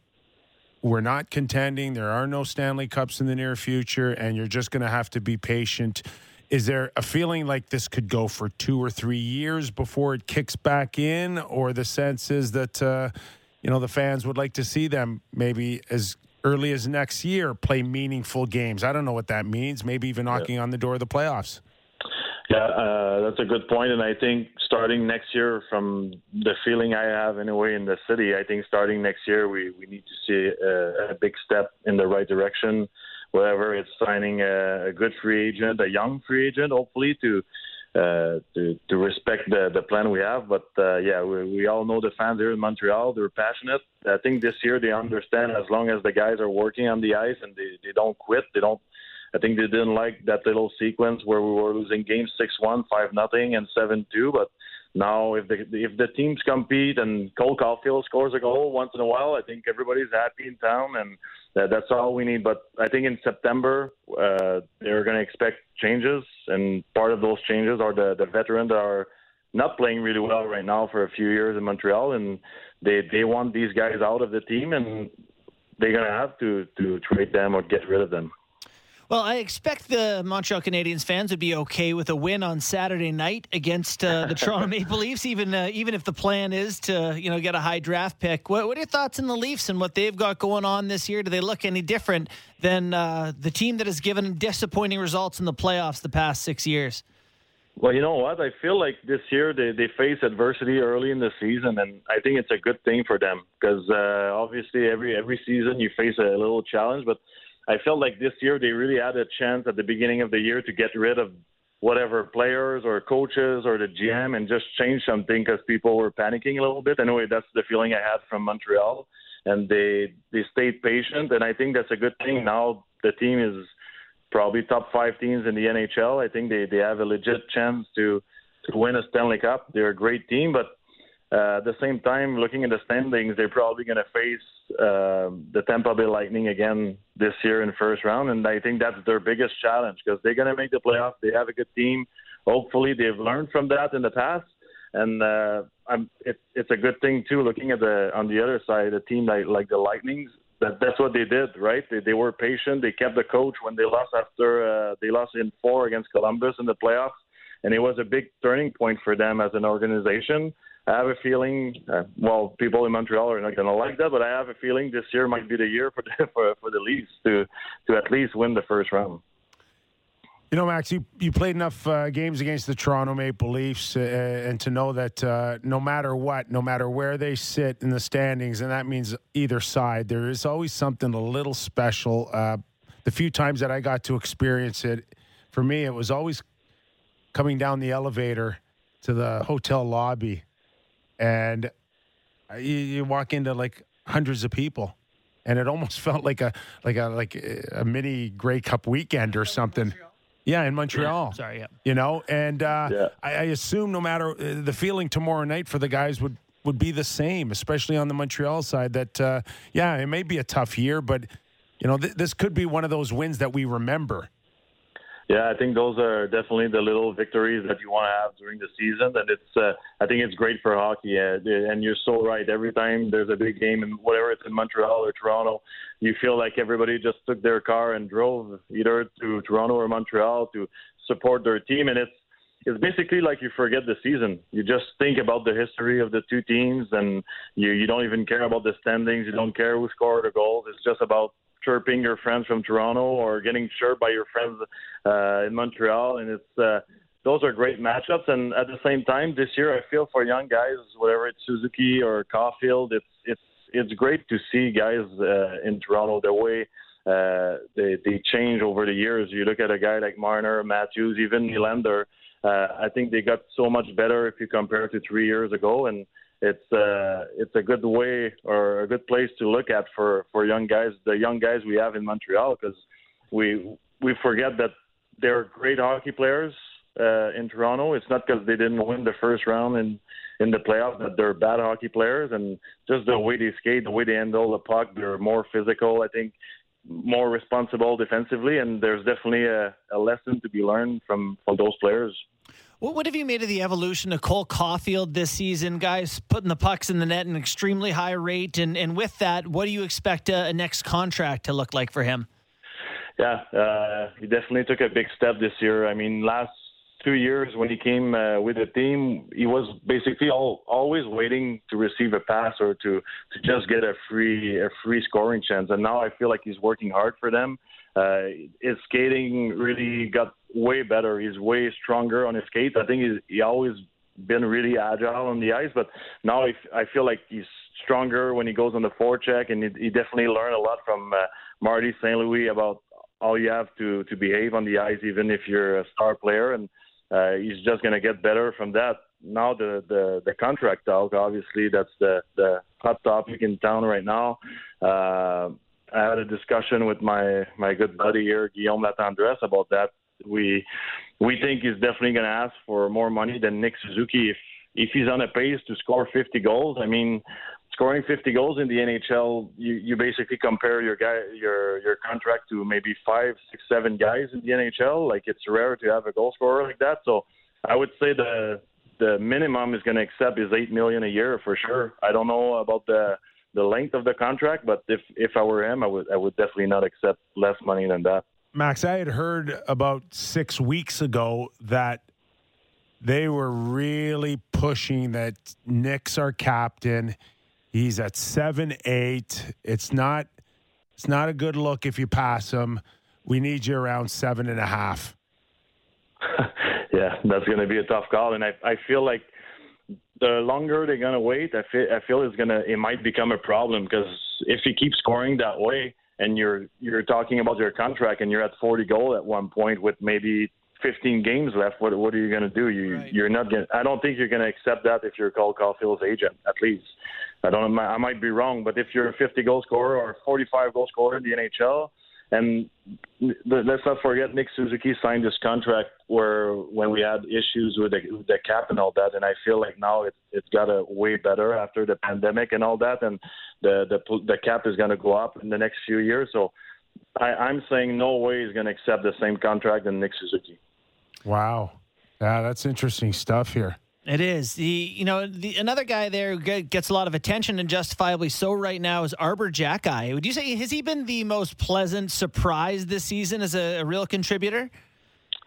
we're not contending, there are no Stanley Cups in the near future, and you're just going to have to be patient. Is there a feeling like this could go for two or three years before it kicks back in, or the sense is that uh, you know the fans would like to see them maybe as early as next year play meaningful games? I don't know what that means. Maybe even knocking on the door of the playoffs. Yeah, uh, that's a good point, and I think starting next year, from the feeling I have anyway in the city, I think starting next year we, we need to see a, a big step in the right direction. Whether it's signing a, a good free agent, a young free agent, hopefully to uh, to to respect the the plan we have. But uh, yeah, we, we all know the fans here in Montreal; they're passionate. I think this year they understand as long as the guys are working on the ice and they, they don't quit, they don't I think they didn't like that little sequence where we were losing games six one, five nothing, and seven two. But now, if the if the teams compete and Cole Caufield scores a goal once in a while, I think everybody's happy in town, and that, that's all we need. But I think in September uh, they're going to expect changes, and part of those changes are the the veterans that are not playing really well right now for a few years in Montreal, and they they want these guys out of the team, and they're going to have to to trade them or get rid of them. Well, I expect the Montreal Canadiens fans would be okay with a win on Saturday night against uh, the Toronto Maple Leafs, even uh, even if the plan is to you know get a high draft pick. What, what are your thoughts on the Leafs and what they've got going on this year? Do they look any different than uh, the team that has given disappointing results in the playoffs the past six years? Well, you know what? I feel like this year they, they face adversity early in the season, and I think it's a good thing for them because uh, obviously every every season you face a little challenge. But I felt like this year they really had a chance at the beginning of the year to get rid of whatever players or coaches or the GM and just change something because people were panicking a little bit. Anyway, that's the feeling I had from Montreal, and they they stayed patient, and I think that's a good thing. Now the team is probably top five teams in the NHL. I think they, they have a legit chance to to win a Stanley Cup. They're a great team, but uh, at the same time, looking at the standings, they're probably going to face uh, the Tampa Bay Lightning again this year in first round, and I think that's their biggest challenge because they're going to make the playoffs. They have a good team. Hopefully, they've learned from that in the past, and uh, I'm, it, it's a good thing too. Looking at the on the other side, a team like like the Lightnings, that that's what they did, right? They they were patient. They kept the coach when they lost after uh, they lost in four against Columbus in the playoffs, and it was a big turning point for them as an organization. I have a feeling, uh, well, people in Montreal are not going to like that, but I have a feeling this year might be the year for the, for, for the Leafs to to at least win the first round. You know, Max, you, you played enough uh, games against the Toronto Maple Leafs, uh, and to know that uh, no matter what, no matter where they sit in the standings, and that means either side, there is always something a little special. Uh, the few times that I got to experience it, for me, it was always coming down the elevator to the hotel lobby, and you, you walk into like hundreds of people, and it almost felt like a like a like a mini Grey Cup weekend or something. Yeah, in Montreal. Sorry, yeah. You know, and uh, Yeah. I, I assume no matter uh, the feeling tomorrow night for the guys would would be the same, especially on the Montreal side. That uh, yeah, it may be a tough year, but you know th- this could be one of those wins that we remember. Yeah, I think those are definitely the little victories that you want to have during the season, and it's uh, I think it's great for hockey. Uh, and you're so right. Every time there's a big game, and whatever it's in Montreal or Toronto, you feel like everybody just took their car and drove either to Toronto or Montreal to support their team, and it's it's basically like you forget the season. You just think about the history of the two teams, and you you don't even care about the standings. You don't care who scored the goals. It's just about chirping your friends from Toronto or getting chirped by your friends uh, in Montreal, and it's uh, those are great matchups. And at the same time, this year I feel for young guys, whether it's Suzuki or Caufield, it's it's it's great to see guys uh, in Toronto the way. Uh, they they change over the years. You look at a guy like Marner, Matthews, even Nylander. Uh, I think they got so much better if you compare to three years ago, and it's uh, it's a good way or a good place to look at for for young guys, the young guys we have in Montreal, because we we forget that they're great hockey players uh, in Toronto. It's not because they didn't win the first round in in the playoffs that they're bad hockey players, and just the way they skate, the way they handle the puck, they're more physical. I think more responsible defensively, and there's definitely a, a lesson to be learned from from those players. What, what have you made of the evolution of Cole Caufield this season, guys? Putting the pucks in the net at an extremely high rate, and and with that, what do you expect a, a next contract to look like for him? Yeah, uh, he definitely took a big step this year. I mean, last two years when he came uh, with the team, he was basically all, always waiting to receive a pass or to to just get a free a free scoring chance. And now I feel like he's working hard for them. Uh, his skating really got way better. He's way stronger on his skates. I think he's he always been really agile on the ice, but now I, I feel like he's stronger when he goes on the forecheck, and he, he definitely learned a lot from uh, Marty St. Louis about how you have to to behave on the ice, even if you're a star player, and uh, he's just to get better from that. Now the, the the contract talk, obviously, that's the the hot topic in town right now. Uh, I had a discussion with my my good buddy here, Guillaume Latendresse, about that. We we think he's definitely going to ask for more money than Nick Suzuki if if he's on a pace to score 50 goals. I mean, scoring 50 goals in the NHL, you, you basically compare your guy your your contract to maybe five, six, seven guys in the NHL. Like it's rare to have a goal scorer like that. So I would say the the minimum is going to accept is eight million a year for sure. I don't know about the the length of the contract, but if if I were him, I would I would definitely not accept less money than that. Max, I had heard about six weeks ago that they were really pushing that Nick's our captain. He's at seven eight. It's not it's not a good look if you pass him. We need you around seven and a half. yeah, that's going to be a tough call, and I I feel like the longer they're going to wait, I feel I feel it's gonna it might become a problem because if you keep scoring that way and you're you're talking about your contract and you're at 40 goal at one point with maybe 15 games left, what what are you going to do? You Right. you're not gonna. I don't think you're going to accept that if you're Cole Caufield's agent. At least I don't. I might be wrong, but if you're a 50 goal scorer or 45 goal scorer in the NHL, and let's not forget Nick Suzuki signed this contract where when we had issues with the, the cap and all that, and I feel like now it, it's got a way better after the pandemic and all that, and the the the cap is going to go up in the next few years. So I, I'm saying no way he's going to accept the same contract than Nick Suzuki. Wow. Yeah, that's interesting stuff here. It is the you know the another guy there who gets a lot of attention and justifiably so right now is Arber Xhekaj. Would you say has he been the most pleasant surprise this season as a, a real contributor?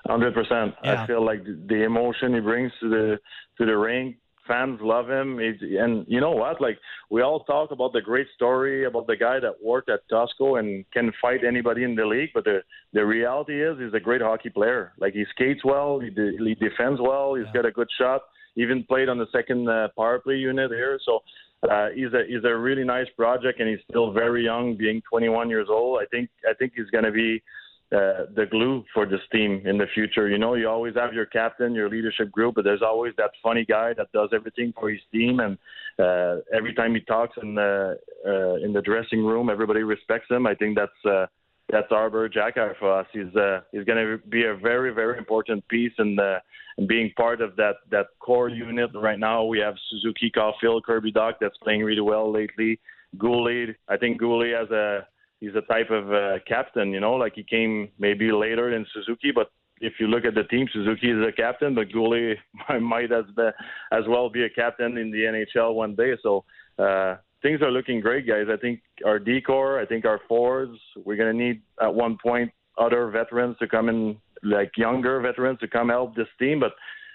Hundred percent. I feel like the- emotion he brings to the to the ring, fans love him. He's, and you know what? Like we all talk about the great story about the guy that worked at Costco and can fight anybody in the league, but the the reality is he's a great hockey player. Like he skates well, he, de- he defends well, He's got a good shot. Even played on the second uh, power play unit here, so. Uh, he's a he's a really nice project, and he's still very young, being 21 years old. I think I think he's going to be uh, the glue for this team in the future. You know, you always have your captain, your leadership group, but there's always that funny guy that does everything for his team. And uh, every time he talks in the uh, in the dressing room, everybody respects him. I think that's uh, that's Arber Xhekaj for us. He's uh, he's going to be a very very important piece in the being part of that that core unit. Right now, we have Suzuki, Caufield, Kirby Dach that's playing really well lately. Guhle, I think Guhle has a he's a type of uh, captain, you know, like he came maybe later than Suzuki, but if you look at the team, Suzuki is a captain, but Guhle might as the, as well be a captain in the NHL one day. So uh, things are looking great, guys. I think our decor, I think our forwards, we're gonna need at one point other veterans to come in, like younger veterans to come help this team. But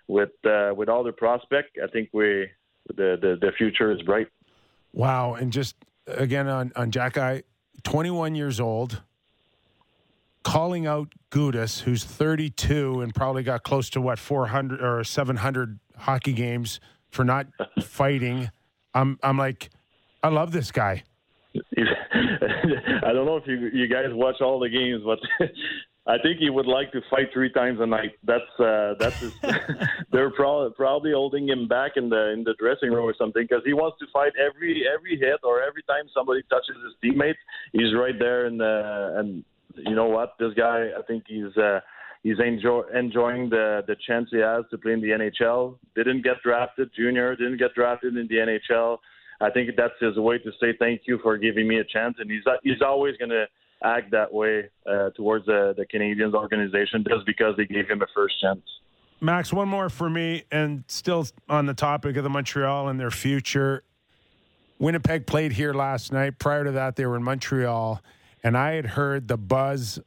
with uh, with all the prospect, I think we the, the the future is bright. Wow. And just again on, on Xhekaj 21 years old, calling out Gudas, who's 32 and probably got close to what, 400 or 700 hockey games for not fighting. I'm, I'm like, I love this guy. I don't know if you you guys watch all the games, but I think he would like to fight three times a night. That's uh, that's his, they're pro- probably holding him back in the in the dressing room or something because he wants to fight every every hit or every time somebody touches his teammates. He's right there and uh, and you know what this guy I think he's. Uh, He's enjoy, enjoying the, the chance he has to play in the NHL. Didn't get drafted, junior, didn't get drafted in the NHL. I think that's his way to say thank you for giving me a chance, and he's he's always going to act that way uh, towards the, the Canadians organization just because they gave him a first chance. Max, one more for me, and still on the topic of the Montreal and their future. Winnipeg played here last night. Prior to that, they were in Montreal, and I had heard the buzz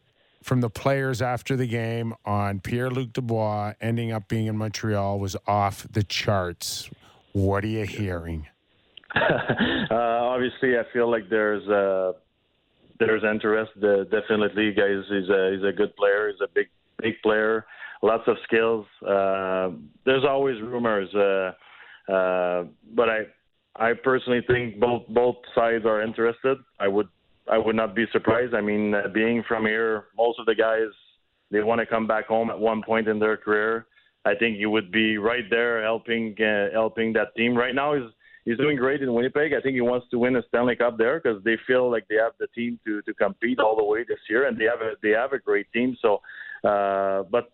from the players after the game on Pierre Luc Dubois ending up being in Montreal was off the charts. What are you hearing? uh, obviously, I feel like there's uh, there's interest. Definitely, guys, he's a he's a good player. He's a big big player. Lots of skills. Uh, there's always rumors, uh, uh, but I I personally think both both sides are interested. I would I would not be surprised. I mean, uh, being from here, most of the guys they want to come back home at one point in their career. I think you would be right there helping uh, helping that team. Right now, he's he's doing great in Winnipeg. I think he wants to win a Stanley Cup there because they feel like they have the team to to compete all the way this year, and they have a they have a great team. So, uh, but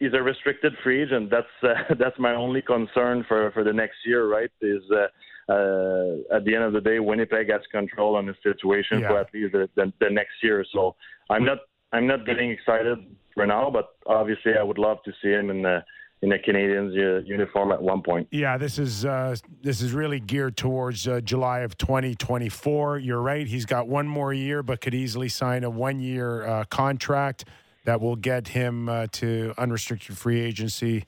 he's a restricted free agent. That's uh, that's my only concern for for the next year. Right? Is uh, uh, at the end of the day, Winnipeg has control on the situation Yeah. for at least the, the, the next year. So I'm not I'm not getting excited for now, but obviously I would love to see him in the in the Canadians uh, uniform at one point. Yeah, this is uh, this is really geared towards uh, July of 2024. You're right; he's got one more year, but could easily sign a one-year uh, contract that will get him uh, to unrestricted free agency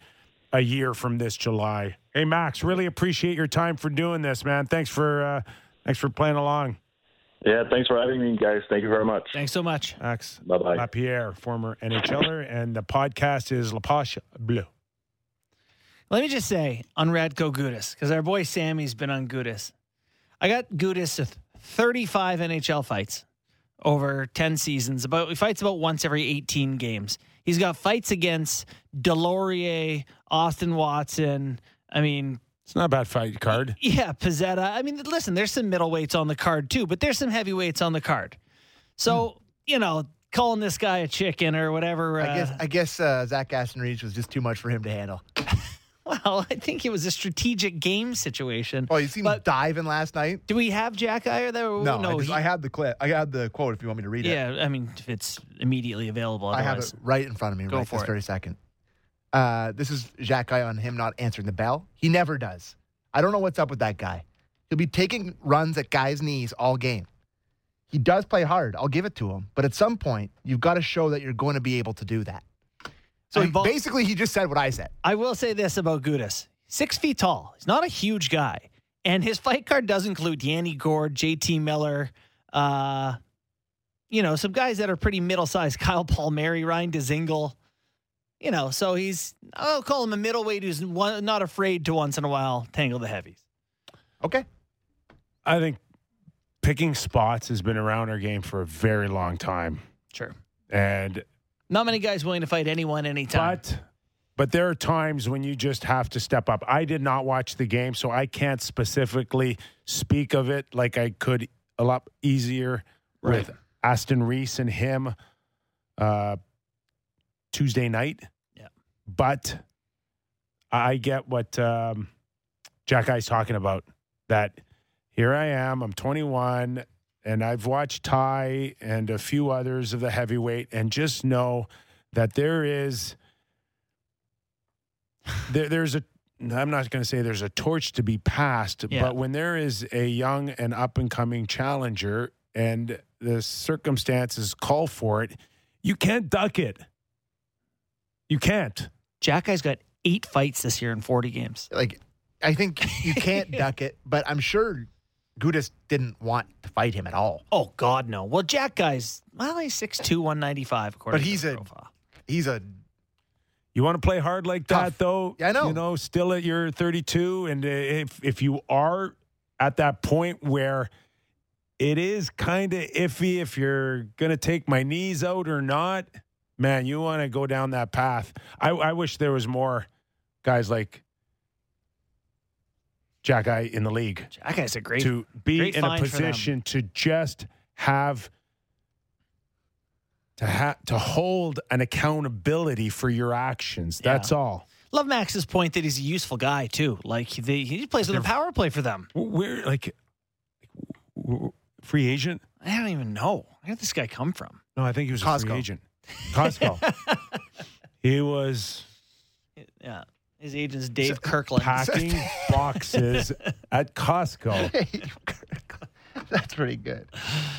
a year from this July. Hey, Max, really appreciate your time for doing this, man. Thanks for uh, thanks for playing along. Yeah, thanks for having me, guys. Thank you very much. Thanks so much. Max Bye bye. Lapierre, former NHLer, and the podcast is La Poche Bleue. Let me just say on Radko Gudas, because our boy Sammy's been on Gudas. I got Gudas with 35 NHL fights over 10 seasons. About he fights about once every 18 games. He's got fights against Delorier, Austin Watson. I mean, It's not a bad fight card. yeah, Pizzetta. I mean, listen, there's some middleweights on the card too, but there's some heavyweights on the card. So, you know, calling this guy a chicken or whatever. Uh, I guess I guess uh, Zach Aston Reese was just too much for him to handle. well, I think it was a strategic game situation. Oh, you seen him diving last night? Do we have Xhekaj there? No, I, just, he- I had the clip. I had the quote. If you want me to read it, yeah, I mean, if it's immediately available. I have it right in front of me Go right for this it. very second. Uh, this is Xhekaj on him not answering the bell. He never does. I don't know what's up with that guy. He'll be taking runs at guys' knees all game. He does play hard. I'll give it to him. But at some point, you've got to show that you're going to be able to do that. So And he- Bo- basically, he just said what I said. I will say this about Gudas: six feet tall. He's not a huge guy, and his fight card does include Yanni Gourde, J.T. Miller, uh, you know, some guys that are pretty middle-sized. Kyle Palmieri, Ryan Dzingel. You know, so he's I'll call him a middleweight who's one, not afraid to once in a while tangle the heavies. Okay. I think picking spots has been around our game for a very long time. Sure. And Not many guys willing to fight anyone anytime. but but there are times when you just have to step up. I did not watch the game, so I can't specifically speak of it like I could a lot easier with Aston Reese and him uh, Tuesday night. Yeah. But I get what um, Xhekaj's talking about. That here I am, I'm 21, and I've watched Ty and a few others of the heavyweight, and just know that there is there, there's a I'm not going to say there's a torch to be passed, Yeah. but when there is a young and up and coming challenger and the circumstances call for it, you can't duck it. You can't. Xhekaj's got eight fights this year in 40 games. Like, I think you can't duck it, but I'm sure Gudas didn't want to fight him at all. Oh God, no. Well, Xhekaj's well, he's 6'2", 195, according But to he's the a- profile. He's a You want to play hard like Tough. that, though. Yeah, I know. You know, still at your 32, and uh, if if you are at that point where it is kind of iffy if you're gonna take my knees out or not, man, you want to go down that path. I, I wish there was more guys like Xhekaj in the league Xhekaj's a great. to be great in a position to just have to ha- to hold an accountability for your actions. Yeah. That's all. Love Max's point that he's a useful guy too. Like the, he plays with a power play for them. We're like free agent. I don't even know where did this guy come from. No, I think he was a free Costco. agent. Costco. he was Yeah, his agent's Dave Kirkland. packing boxes at Costco. That's pretty good.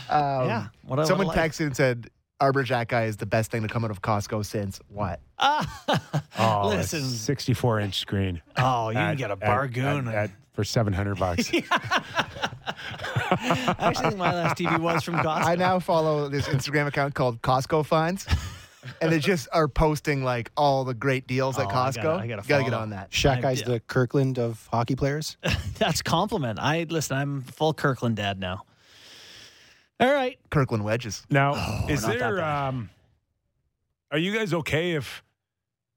Um, Yeah, what a- someone what a life. texted and said Arber Xhekaj is the best thing to come out of Costco since what? Oh, Listen. it's 64 inch screen. Oh, you can At- get a at- bargoon. at- at- for 700 bucks. I actually think my last TV was from Costco. I now follow this Instagram account called Costco Finds, and they just are posting like all the great deals at Oh, I Costco. gotta- I gotta gotta get follow. on that. Shaq I- Guy's the Kirkland of hockey players. That's compliment. I listen. I'm full Kirkland dad now. All right. Kirkland wedges. Now, Oh, is not that there? bad. Um, are you guys okay if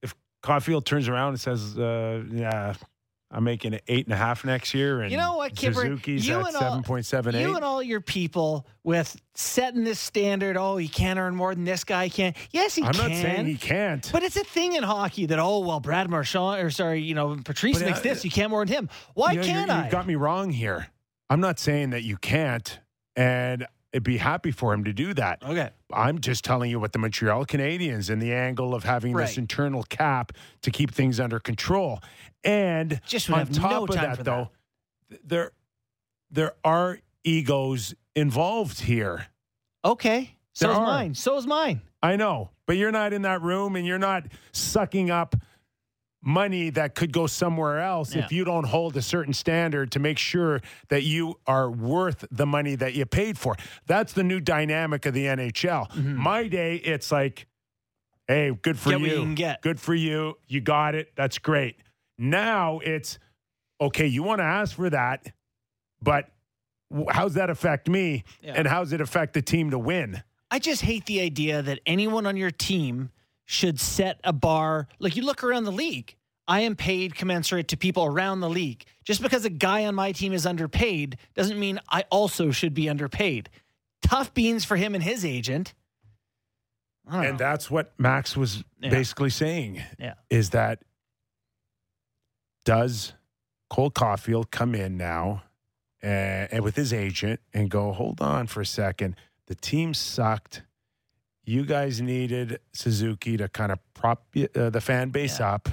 if Caufield turns around and says, uh, "Yeah, I'm making it eight and a half next year," and You know what, Kyper? Suzuki's You at seven point seven eight. You and all your people with setting this standard. Oh, he can't earn more than this guy can. Yes, he can. I'm not saying he can't. But it's a thing in hockey that oh well, Brad Marchand or sorry, you know Patrice But, makes uh, this. You can't more than him. Why You know, can't I? You got me wrong here. I'm not saying that you can't, and I'd be happy for him to do that. okay. I'm just telling you what the Montreal Canadiens and the angle of having this internal cap to keep things under control. And Just on top no of that, though, th- there there are egos involved here. Okay. There So's are. mine. is mine. I know, but you're not in that room and you're not sucking up money that could go somewhere else Yeah. if you don't hold a certain standard to make sure that you are worth the money that you paid for. That's the new dynamic of the NHL. My day, it's like, hey, good for Mm-hmm. Get you. you. Good for you. You got it. That's great. Now it's okay. You want to ask for that, but how's that affect me? Yeah. And how's it affect the team to win? I just hate the idea that anyone on your team should set a bar. Like you look around the league, I am paid commensurate to people around the league. Just because a guy on my team is underpaid doesn't mean I also should be underpaid. Tough beans for him and his agent. And know. that's what Max was Yeah. basically saying Yeah. is that does Cole Caufield come in now and, and with his agent and go, hold on for a second. The team sucked. You guys needed Suzuki to kind of prop uh, the fan base Yeah. up.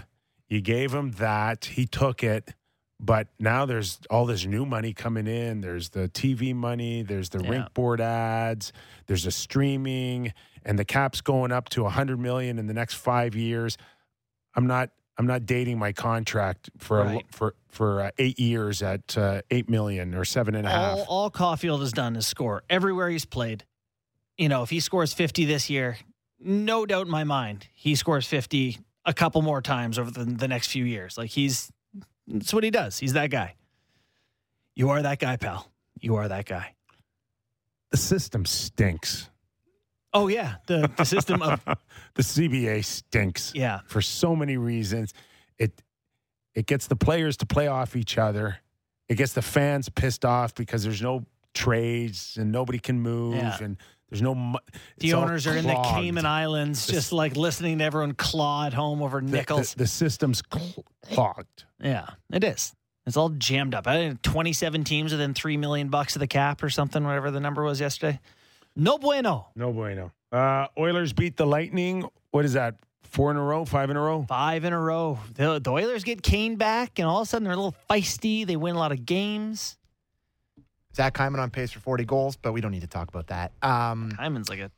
You gave him that. He took it. But now there's all this new money coming in. There's the TV money. There's the Yeah. rink board ads. There's the streaming, and the cap's going up to 100 million in the next five years. I'm not. I'm not dating my contract for a, for for uh, eight years at uh, eight million or seven and a half. all, all Caufield has done is score everywhere he's played. You know, if he scores 50 this year, no doubt in my mind, he scores 50 a couple more times over the, the next few years. Like he's, that's what he does. He's that guy. You are that guy, pal. You are that guy. the system stinks. Oh, yeah. The, the system of, the CBA stinks. yeah. for so many reasons. It it gets the players to play off each other. It gets the fans pissed off because there's no trades and nobody can move Yeah. and there's no. The owners are in the. Cayman Islands, The- just like listening to everyone claw at home over The- nickels. The, the system's cl- clogged. Yeah, it is. It's all jammed up. I think 27 teams within 3 million bucks of the cap or something, whatever the number was yesterday. No bueno. No bueno. Uh, Oilers beat the Lightning. What is that? Four in a row? Five in a row? Five in a row. The, the Oilers get Kane back, and all of a sudden they're a little feisty. They win a lot of games. Zach Hyman on pace for 40 goals, but we don't need to talk about that. Um, Hyman's like a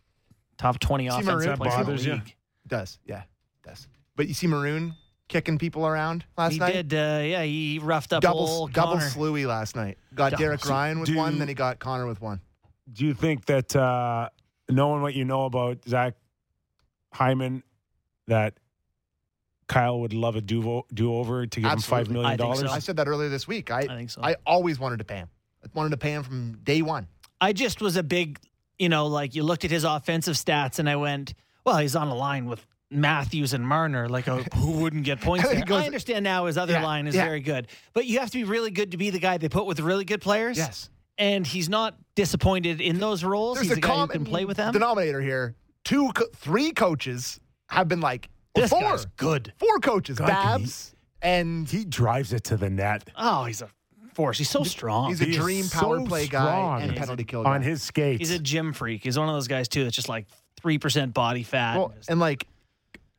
top 20 See, offensive Maroon player in the bothers you? does, yeah, does. But you see Maroon kicking people around last He night. He did, uh, yeah, he roughed up double old double Connor. slewy last night. Got Double Derek Ryan with Do- one, then he got Connor with one. Do you think that uh, knowing what you know about Zach Hyman, that Kyle would love a do over to give him five Absolutely. million I think dollars? so. I said that earlier this week. I I think so. I always wanted to pay him. I wanted to pay him from day one. I just was a big, you know, like you looked at his offensive stats and I went, well, he's on a line with Matthews and Marner. Like, oh, who wouldn't get points there? goes- I understand now his other Yeah, line is yeah. very good, but you have to be really good to be the guy they put with really good players. Yes. And he's not disappointed in those roles. There's he's a a guy who can play with them. denominator here. Two, co- three coaches have been like or This four, guy's good. four coaches, God, can Babs, and he drives it to the net. Oh, he's a force. He's so strong. he's a He is dream so power play guy strong. and He's penalty kill guy. on his skates. He's a gym freak. He's one of those guys too that's just like three percent body fat. Well, and like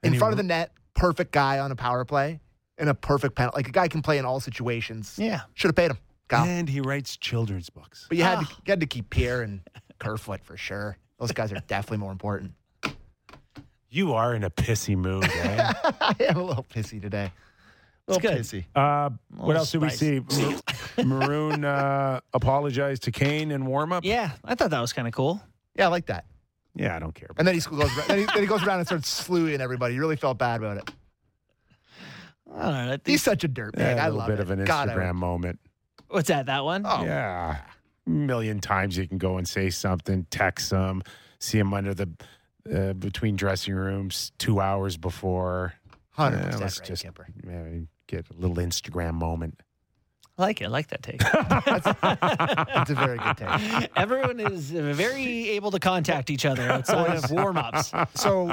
in And front of the net, perfect guy on a power play and a perfect penalty. Like a guy can play in all situations. yeah. Should have paid him, Kyle. and he writes children's books. But you had to, Ah. you had to keep Pierre and Kerfoot for sure. Those guys are definitely more important. You are in a pissy mood, eh? I am a little pissy today. A It's little good. pissy. uh, what little else did we see? Maroon uh, apologized to Kane in warm up. Yeah, I thought that was kind of cool. Yeah, I like that. Yeah, I don't care. And then he goes, then he, then he goes around and starts slewing everybody. He really felt bad about it. I don't know. I think- He's such a dirtbag. Yeah, a I little love bit it. of an God, I Instagram would- moment. What's that? That one? Oh, Yeah, a million times you can go and say something, text them, see them under the uh, between dressing rooms two hours before. 100% Yeah, let's right, just Kyper. yeah, get a little Instagram moment. I like it. I like that take. That's a very good take. Everyone is very able to contact each other outside of warm ups. So,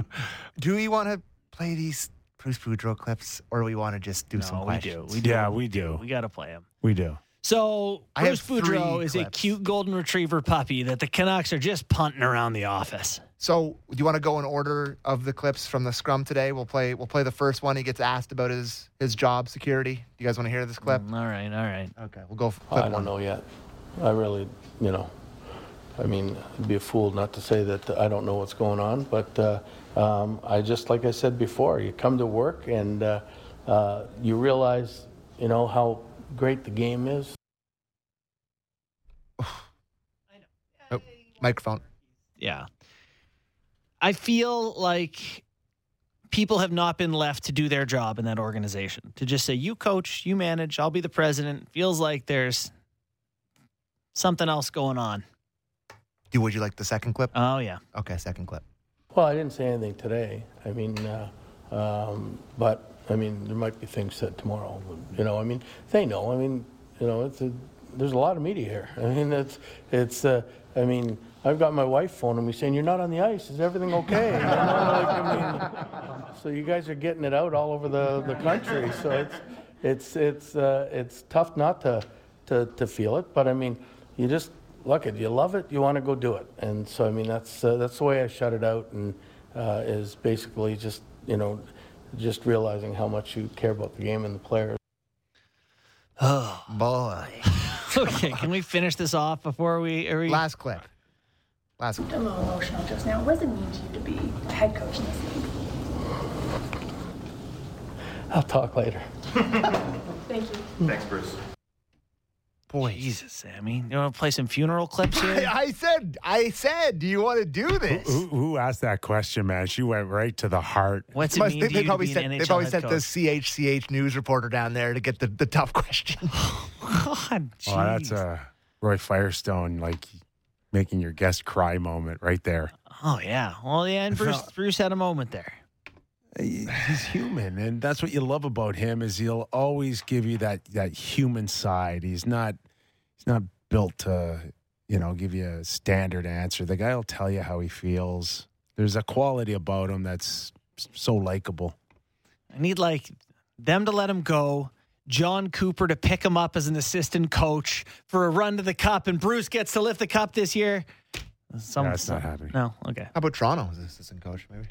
do we want to play these Bruce Boudreau clips, or do we want to just do some No, we do. We do. Yeah, we do. We got to play them. We do. So I have Bruce Boudreau three is a cute golden retriever puppy that the Canucks are just punting around the office. So, do you want to go in order of the clips from the scrum today? We'll play. We'll play the first one. He gets asked about his his job security. Do you guys want to hear this clip? Mm, All right, all right. Okay, we'll go. for Clip I don't know yet. I really, you know, I mean, I'd be a fool not to say that I don't know what's going on. But uh, um, I just, like I said before, you come to work and uh, uh, you realize, you know, how great the game is. Oh, microphone. Yeah. I feel like people have not been left to do their job in that organization. To just say, you coach, you manage, I'll be the president, feels like there's something else going on. Do would you like the second clip? Oh, yeah. Okay, second clip. Well, I didn't say anything today. I mean, uh, um, but I mean, there might be things said tomorrow. You know, I mean, they know. I mean, you know, it's a, there's a lot of media here. I mean, it's it's. Uh, I mean, I've got my wife phoning me saying, "You're not on the ice. Is everything okay?" Like, I mean, so you guys are getting it out all over the, the country. So it's it's it's uh, it's tough not to, to to feel it. But I mean, you just look at you love it, you want to go do it. And so I mean, that's uh, that's the way I shut it out, and uh, is basically just you know, just realizing how much you care about the game and the players. Oh, boy. okay, can we finish this off before we. Are we... Last clip. Last A little emotional just now. What does it mean to you to be a head coach in this league? I'll talk later. Thank you. Thanks, Bruce. Boy, Jesus, Sammy. You want to play some funeral clips here? I said, I said, do you want to do this? Who, who asked that question, man? She went right to the heart. What's it Must- mean they, to they you probably to be an sent, NHL they probably head sent the coach? CHCH news reporter down there to get the, the tough question. God, Oh, that's jeez. a Roy Firestone, like making your guest cry moment right there. Oh, yeah. Well, yeah, and Bruce, Bruce had a moment there. He's human, and that's what you love about him is he'll always give you that that human side. He's not he's not built to you know give you a standard answer. The guy will tell you how he feels. There's a quality about him that's so likable. I need like them to let him go. Jon Cooper to pick him up as an assistant coach for a run to the cup, and Bruce gets to lift the cup this year. Some, That's not happening. No, okay. How about Toronto as an assistant coach, maybe?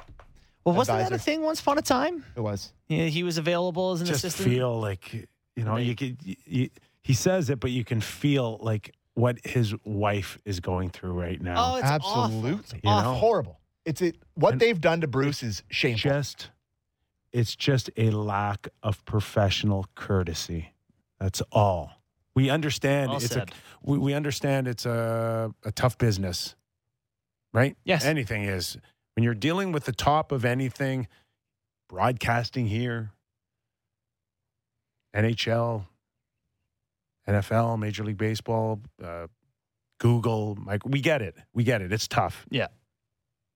Well, wasn't that a thing once upon a time? It was. Yeah, he was available as an Just assistant. feel like you know you could. You, you, he says it, but you can feel like what his wife is going through right now. Oh, it's awful. Absolutely. It's You awful. know? Horrible. It's it. What And- they've done to Bruce is shameful. just it's just a lack of professional courtesy that's all we understand Well it's said. a we, we understand it's a, a tough business right Yes. anything is when you're dealing with the top of anything broadcasting here nhl nfl major league baseball uh, google like we get it we get it it's tough Yeah.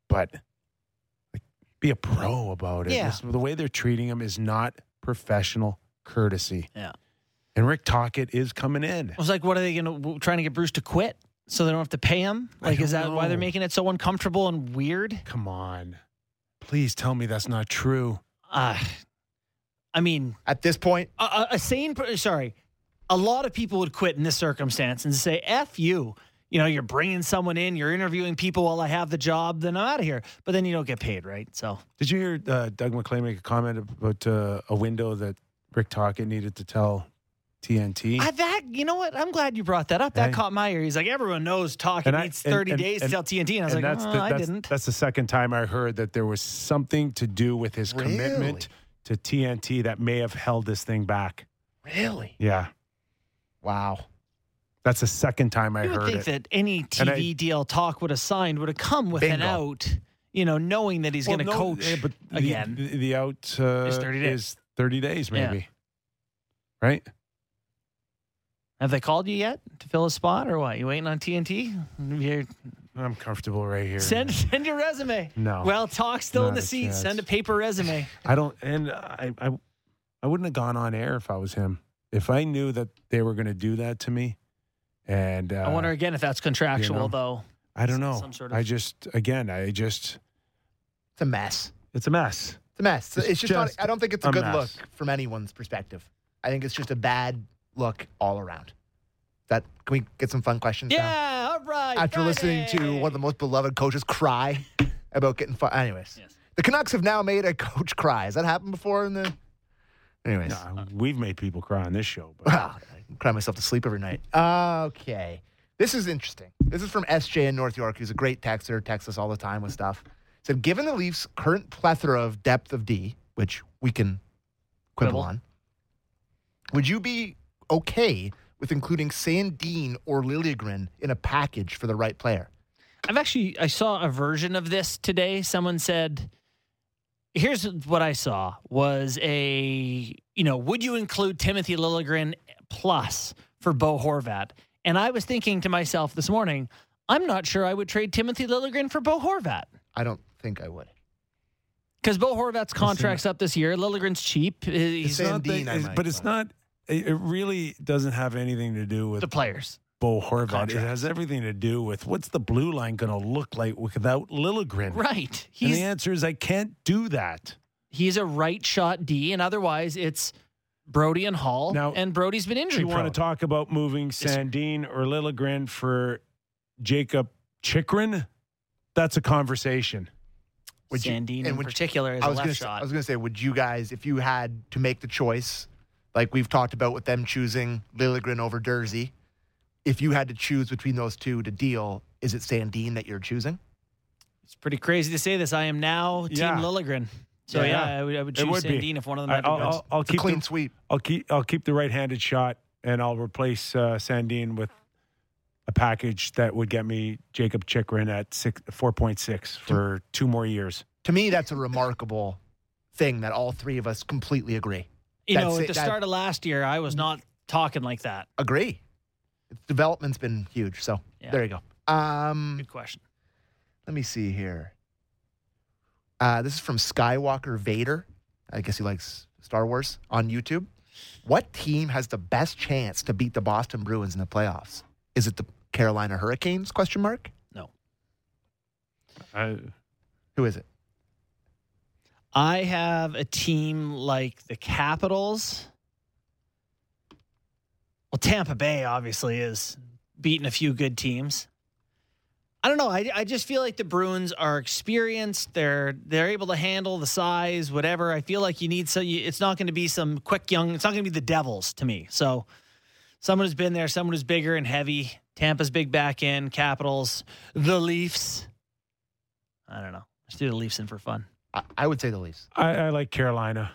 but like, be a pro about it. Yeah. This- the way they're treating him is not professional courtesy. Yeah. And Rick Tocchet is coming in. I was like, what are they going to trying to get Bruce to quit so they don't have to pay him? Like, is don't that why they're making it so uncomfortable and weird? Come on. Please tell me that's not true. Uh, I mean, At this point, a, a- a sane, sorry, a lot of people would quit in this circumstance and say, F you. You know, you're bringing someone in, you're interviewing people while I have the job, then I'm out of here. But then you don't get paid, right? So, Did you hear uh, Doug MacLean make a comment about uh, a window that Rick Tocchet needed to tell TNT? I, that, you know what? I'm glad you brought that up. That Hey. caught my ear. He's like, everyone knows talking And I- needs 30 and- days and- to tell TNT. And I was like, that's oh, the, I that's, didn't. That's the second time I heard that there was something to do with his commitment to TNT that may have held this thing back. really? Yeah. Wow. That's the second time I You would heard think it. that any And I- TV deal talk would have signed would have come with an out, you know, knowing that he's Well, going to no, coach yeah, but again. The, the out uh, Is 30 days. is 30 days, Yeah. maybe. Right? Have they called you yet to fill a spot or what? You waiting on TNT? You're- I'm comfortable right here. send send your resume. No. Well, talk still in the seat. chance. Send a paper resume. I don't, and I, I, I wouldn't have gone on air if I was him. If I knew that they were going to do that to me, and uh, I wonder again if that's contractual know, though. I don't know. some sort of- I just, again, I just, It's a mess. it's a mess. It's a mess. It's, It's just, not. I don't think it's a, a good mess. look from anyone's perspective. I think it's just a bad look all around. That can we get some fun questions? now? Yeah, all right. After listening to one of the most beloved coaches cry about getting fun. Anyways, Yes. the Canucks have now made a coach cry. Has that happened before in the? Anyways, No, we've made people cry on this show, but Wow, ah, I cry myself to sleep every night. Okay. This is interesting. This is from SJ in North York, who's a great texter, texts us all the time with stuff. Said, given the Leafs' current plethora of depth of D, which we can quibble Quibble. on, would you be okay with including Sandin or Liljegren in a package for the right player? I've actually I saw a version of this today. Someone said here's what I saw was a you know would you include Timothy Liljegren plus for Bo Horvat? And I was thinking to myself this morning, I'm not sure I would trade Timothy Liljegren for Bo Horvat I don't think I would. because Bo Horvat's contract's up this year. Liljegren's cheap. He's Same Not the- Sandin, I it's- might, but it's but- not. It it really doesn't have anything to do with the players. Bo Horvat. It has everything to do with what's the blue line going to look like without Liljegren. Right. And the answer is I can't do that. he's a right shot D, and otherwise it's Brodie and Holl. Now, and Brodie's been injured. Do injury you want to talk about moving Sandin or Liljegren for Jakob Chychrun? That's a conversation. Would Sandin and in would- particular is I a was left gonna shot. I was going to say, would you guys, if you had to make the choice, like we've talked about with them choosing Liljegren over Durzi, if you had to choose between those two to deal, is it Sandin that you're choosing? It's pretty crazy to say this. I am now Team Yeah. Liljegren. So Yeah. yeah, I would, I would choose would be. Sandin if one of them I, had to I'll, go. I'll, I'll It's a keep clean the, sweep. I'll keep I'll keep the right-handed shot, and I'll replace uh, Sandine with a package that would get me Jakob Chychrun at six four point six for two more years. To me, that's a remarkable thing that all three of us completely agree. you know, at it, the that- start of last year, I was not talking like that. Agree. Its development's been huge. So Yeah. there you go. Um, Good question. let me see here. Uh, this is from Skywalker Vader. I guess he likes Star Wars on YouTube. What team has the best chance to beat the Boston Bruins in the playoffs? Is it the Carolina Hurricanes? Question mark. No. I, Who is it? I have a team like the Capitals. Well, Tampa Bay obviously is beating a few good teams. I don't know. I, I just feel like the Bruins are experienced. They're they're able to handle the size, whatever. I feel like you need so you, it's not going to be some quick young. It's not going to be the Devils to me. So someone who's been there, someone who's bigger and heavy. Tampa's big back end. Capitals, the Leafs. I don't know. Let's do the Leafs in for fun. I, I would say the Leafs. I, I like Carolina.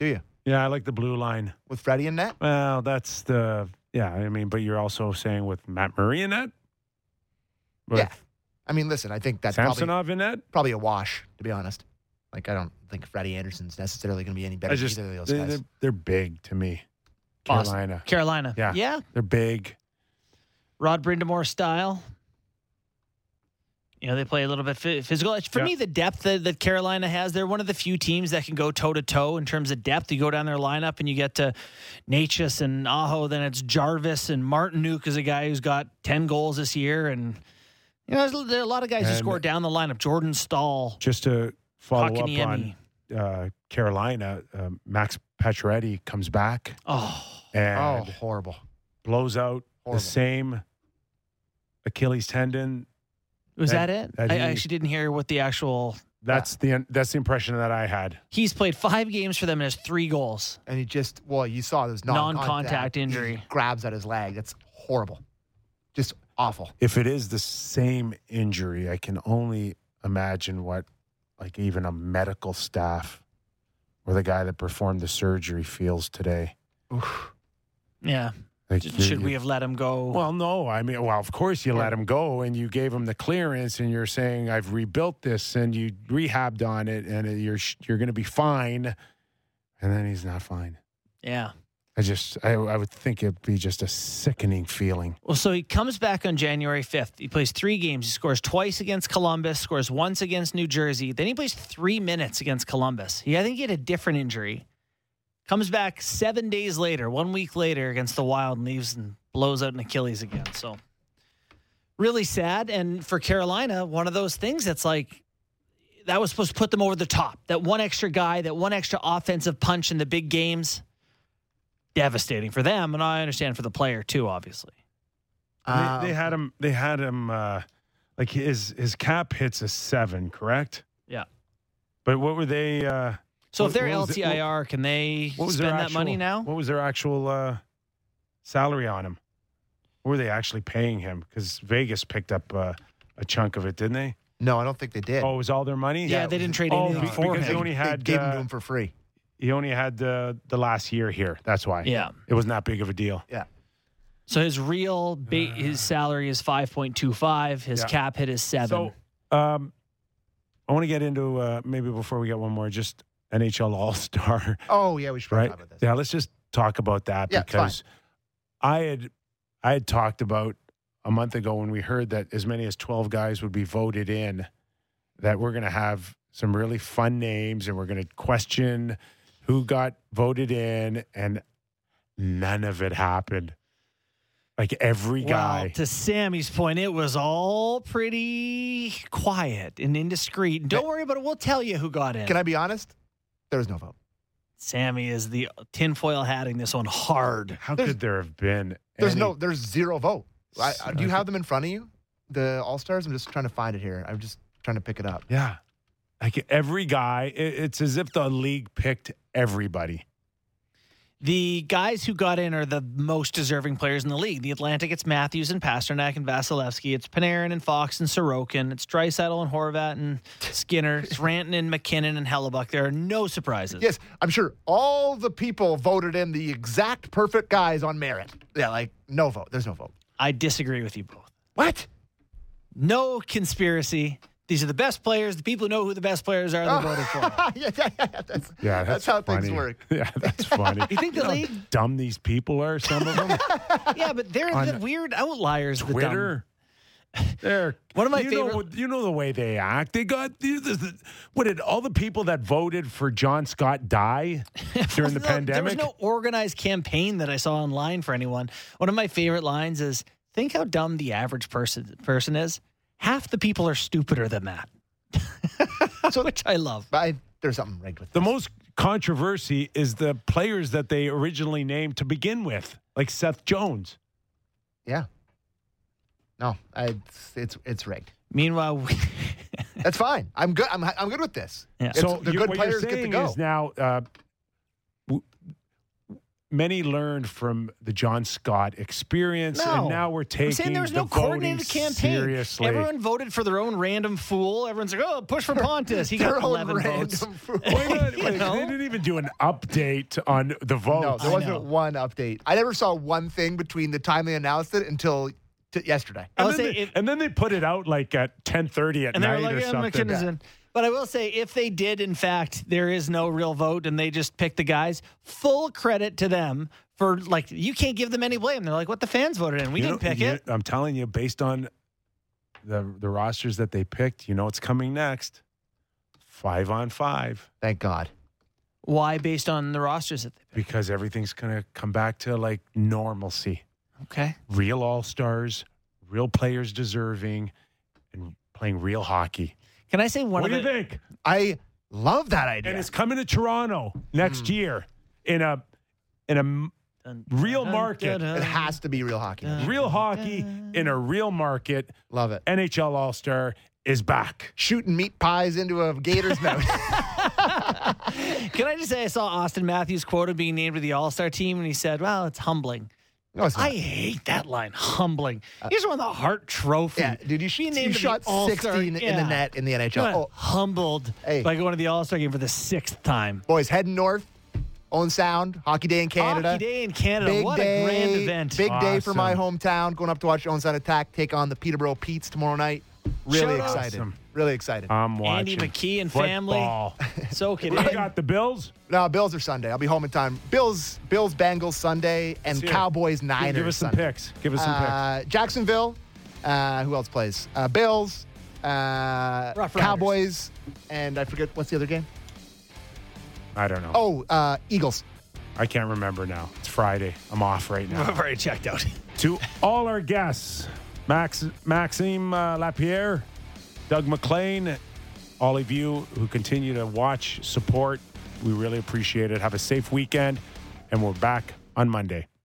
Do you? Yeah, I like the blue line. With Freddie and net? Well, that's the yeah. I mean, but you're also saying with Matt Murray in that. With Yeah. I mean, listen, I think that's probably, Samsonov in that. probably a wash, to be honest. Like, I don't think Freddie Andersen's necessarily going to be any better I than just either of those they, guys. they're, they're big to me. Boston. Carolina. Carolina. Yeah. Yeah. They're big. Rod Brind'Amour style. You know, they play a little bit physical. For Yeah. me, the depth that, that Carolina has, they're one of the few teams that can go toe to toe in terms of depth. You go down their lineup and you get to Necas and Aho, then it's Jarvis and Martinook is a guy who's got 10 goals this year. And, you know, there's, there are a lot of guys who score down the lineup. Jordan Staal, Just to follow up on uh, Carolina, um, Max Pacioretty comes back Oh, oh, and horrible. blows out Horrible. the same Achilles tendon. Was That- that, it? that I he- actually didn't hear what the actual. That's the that's the impression that I had. He's played five games for them and has three goals. And he just, well, you saw there's non-contact, Non-contact He injury. grabs at his leg. That's horrible. Just awful. If it is the same injury, I can only imagine what, like, even a medical staff or the guy that performed the surgery feels today. Yeah. Like, Should you- we have let him go? Well, no. I mean, well, of course you let him go and you gave him the clearance, and you're saying I've rebuilt this, and you rehabbed on it, and you're you're going to be fine, and then he's not fine. yeah. I just I, I would think it'd be just a sickening feeling. Well, so he comes back on January 5th. He plays three games. He scores twice against Columbus, scores once against New Jersey. Then he plays three minutes against Columbus. He, I think he had a different injury. Comes back seven days later, one week later against the Wild, and leaves and blows out an Achilles again. So really sad. And for Carolina, one of those things that's like, that was supposed to put them over the top. That one extra guy, that one extra offensive punch in the big games, devastating for them. And I understand for the player too, obviously. Um, they, they had him. They had him. Uh, like his his cap hits a seven, correct? Yeah. But what were they? Uh, So What- if they're what was it- what- LTIR, can they what was spend their that actual, money now? What was their actual uh, salary on him? What were they actually paying him? Because Vegas picked up uh, a chunk of it, didn't they? No, I don't think they did. Oh, it was all their money? Yeah, they didn't trade Oh, anything be- for because him. he only they had gave him uh, to him for free. he only had the the last year here. That's why. Yeah. it wasn't that big of a deal. Yeah. So his real ba- his salary is five point two five. His Yeah. cap hit is seven. So, um, I want to get into uh, maybe before we get one more, just NHL All Star. Oh yeah, we should right? talk about this. Yeah, let's just talk about that Yeah, because I had I had talked about a month ago when we heard that as many as twelve guys would be voted in, that we're going to have some really fun names and we're going to question who got voted in, and none of it happened. Like every guy. Well, to Sammy's point, it was all pretty quiet and indiscreet. Don't worry about it. We'll tell you who got in. Can I be honest? There was no vote. Sammy is the tinfoil hatting this one hard. How There's- could there have been? There's any- no. There's zero vote. I, I- do you have them in front of you? The All Stars. I'm just trying to find it here. I'm just trying to pick it up. Yeah. Like every guy, it- it's as if the league picked everybody. The guys who got in are the most deserving players in the league. The Atlantic, it's Matthews and Pastrnak and Vasilevskiy. It's Panarin and Fox and Sorokin. It's Draisaitl and Horvat and Skinner. It's Rantanen and MacKinnon and Hellebuyck. There are no surprises. Yes, I'm sure all the people voted in the exact perfect guys on merit. Yeah, like no vote. There's no vote. I disagree with you both. What? No conspiracy. These are the best players. The people who know who the best players are, they voted for. yeah, yeah, yeah. That's, Yeah, that's, that's how things funny. work. Yeah, that's funny. You think the know how league- dumb these people are? Some of them. Yeah, but they're On the weird outliers. the dumb- Twitter. They're One of my you favorite- Know, you know the way they act. They got the- the- the- what did all the people that voted for John Scott die during the No, pandemic? There was no organized campaign that I saw online for anyone. One of my favorite lines is think how dumb the average person person is. Half the people are stupider than that. So- Which I love. I, there's something rigged with the this. most controversy is the players that they originally named to begin with, like Seth Jones. Yeah. No, I, it's, it's it's rigged. Meanwhile, we, That's fine. I'm good. I'm I'm good with this. Yeah. It's- the you- good what players you're get to saying go. is now uh, w- many learned from the John Scott experience, no. and now we're taking I'm saying there was the no voting coordinated campaign. seriously. Everyone voted for their own random fool. Everyone's like, "Oh, push for Pontus." He got Their own 11 votes. random fool. Why not? You Wait, know? They didn't even do an update on the vote. No, there wasn't one update. I never saw one thing between the time they announced it until t- yesterday. And, then say they, if- and then they put it out like at ten thirty at and they night were like, or "Yeah, something. MacKinnon's in." But I will say, if they did, in fact, there is no real vote, and they just picked the guys. Full credit to them for like you can't give them any blame. They're like, "What the fans voted in? We You didn't know- pick you- it." I'm telling you, based on the the rosters that they picked, you know what's coming next. Five on five. Thank God. Why, based on the rosters that they picked? because everything's going to come back to like normalcy. Okay. Real all stars, real players deserving, and playing real hockey. Can I say one what of do the you think? I love that idea. And it's coming to Toronto next Hmm. year in a in a m- real market. it has to be real hockey. real hockey in a real market. Love it. NHL All Star is back. Shooting meat pies into a gator's mouth. Can I just say I saw Auston Matthews quoted being named to the All Star team, and he said, "Well, it's humbling." No, it's not. I hate that line. Humbling. You just won the Hart Trophy. yeah, dude, you, Being you named to the shot All-Star 16 in the yeah. net in the NHL. Oh, humbled Hey. by going to the All Star game for the sixth time. boys, heading north. Owen Sound, Hockey Day in Canada. Hockey Day in Canada. Big what day, a grand event. Big day for my hometown. Going up to watch Owen Sound Attack take on the Peterborough Petes tomorrow night. Really Shout out. excited. Awesome. Really excited. I'm watching. Andy watching. McKee and football. family. Soak it We in. got the Bills. no, Bills are Sunday. I'll be home in time. Bills, Bills, Bengals Sunday, and Let's hear it. Cowboys Niners. Give us some Sunday. picks. Give us some picks. Uh, Jacksonville. Uh, who else plays? Uh, Bills. Uh, Rough Riders. Cowboys, and I forget what's the other game. I don't know. Oh, uh, Eagles. I can't remember now. It's Friday. I'm off right now. I've already checked out. to all our guests, Max, Maxime uh, Lapierre, Doug MacLean, all of you who continue to watch, support, we really appreciate it. Have a safe weekend, and we're back on Monday.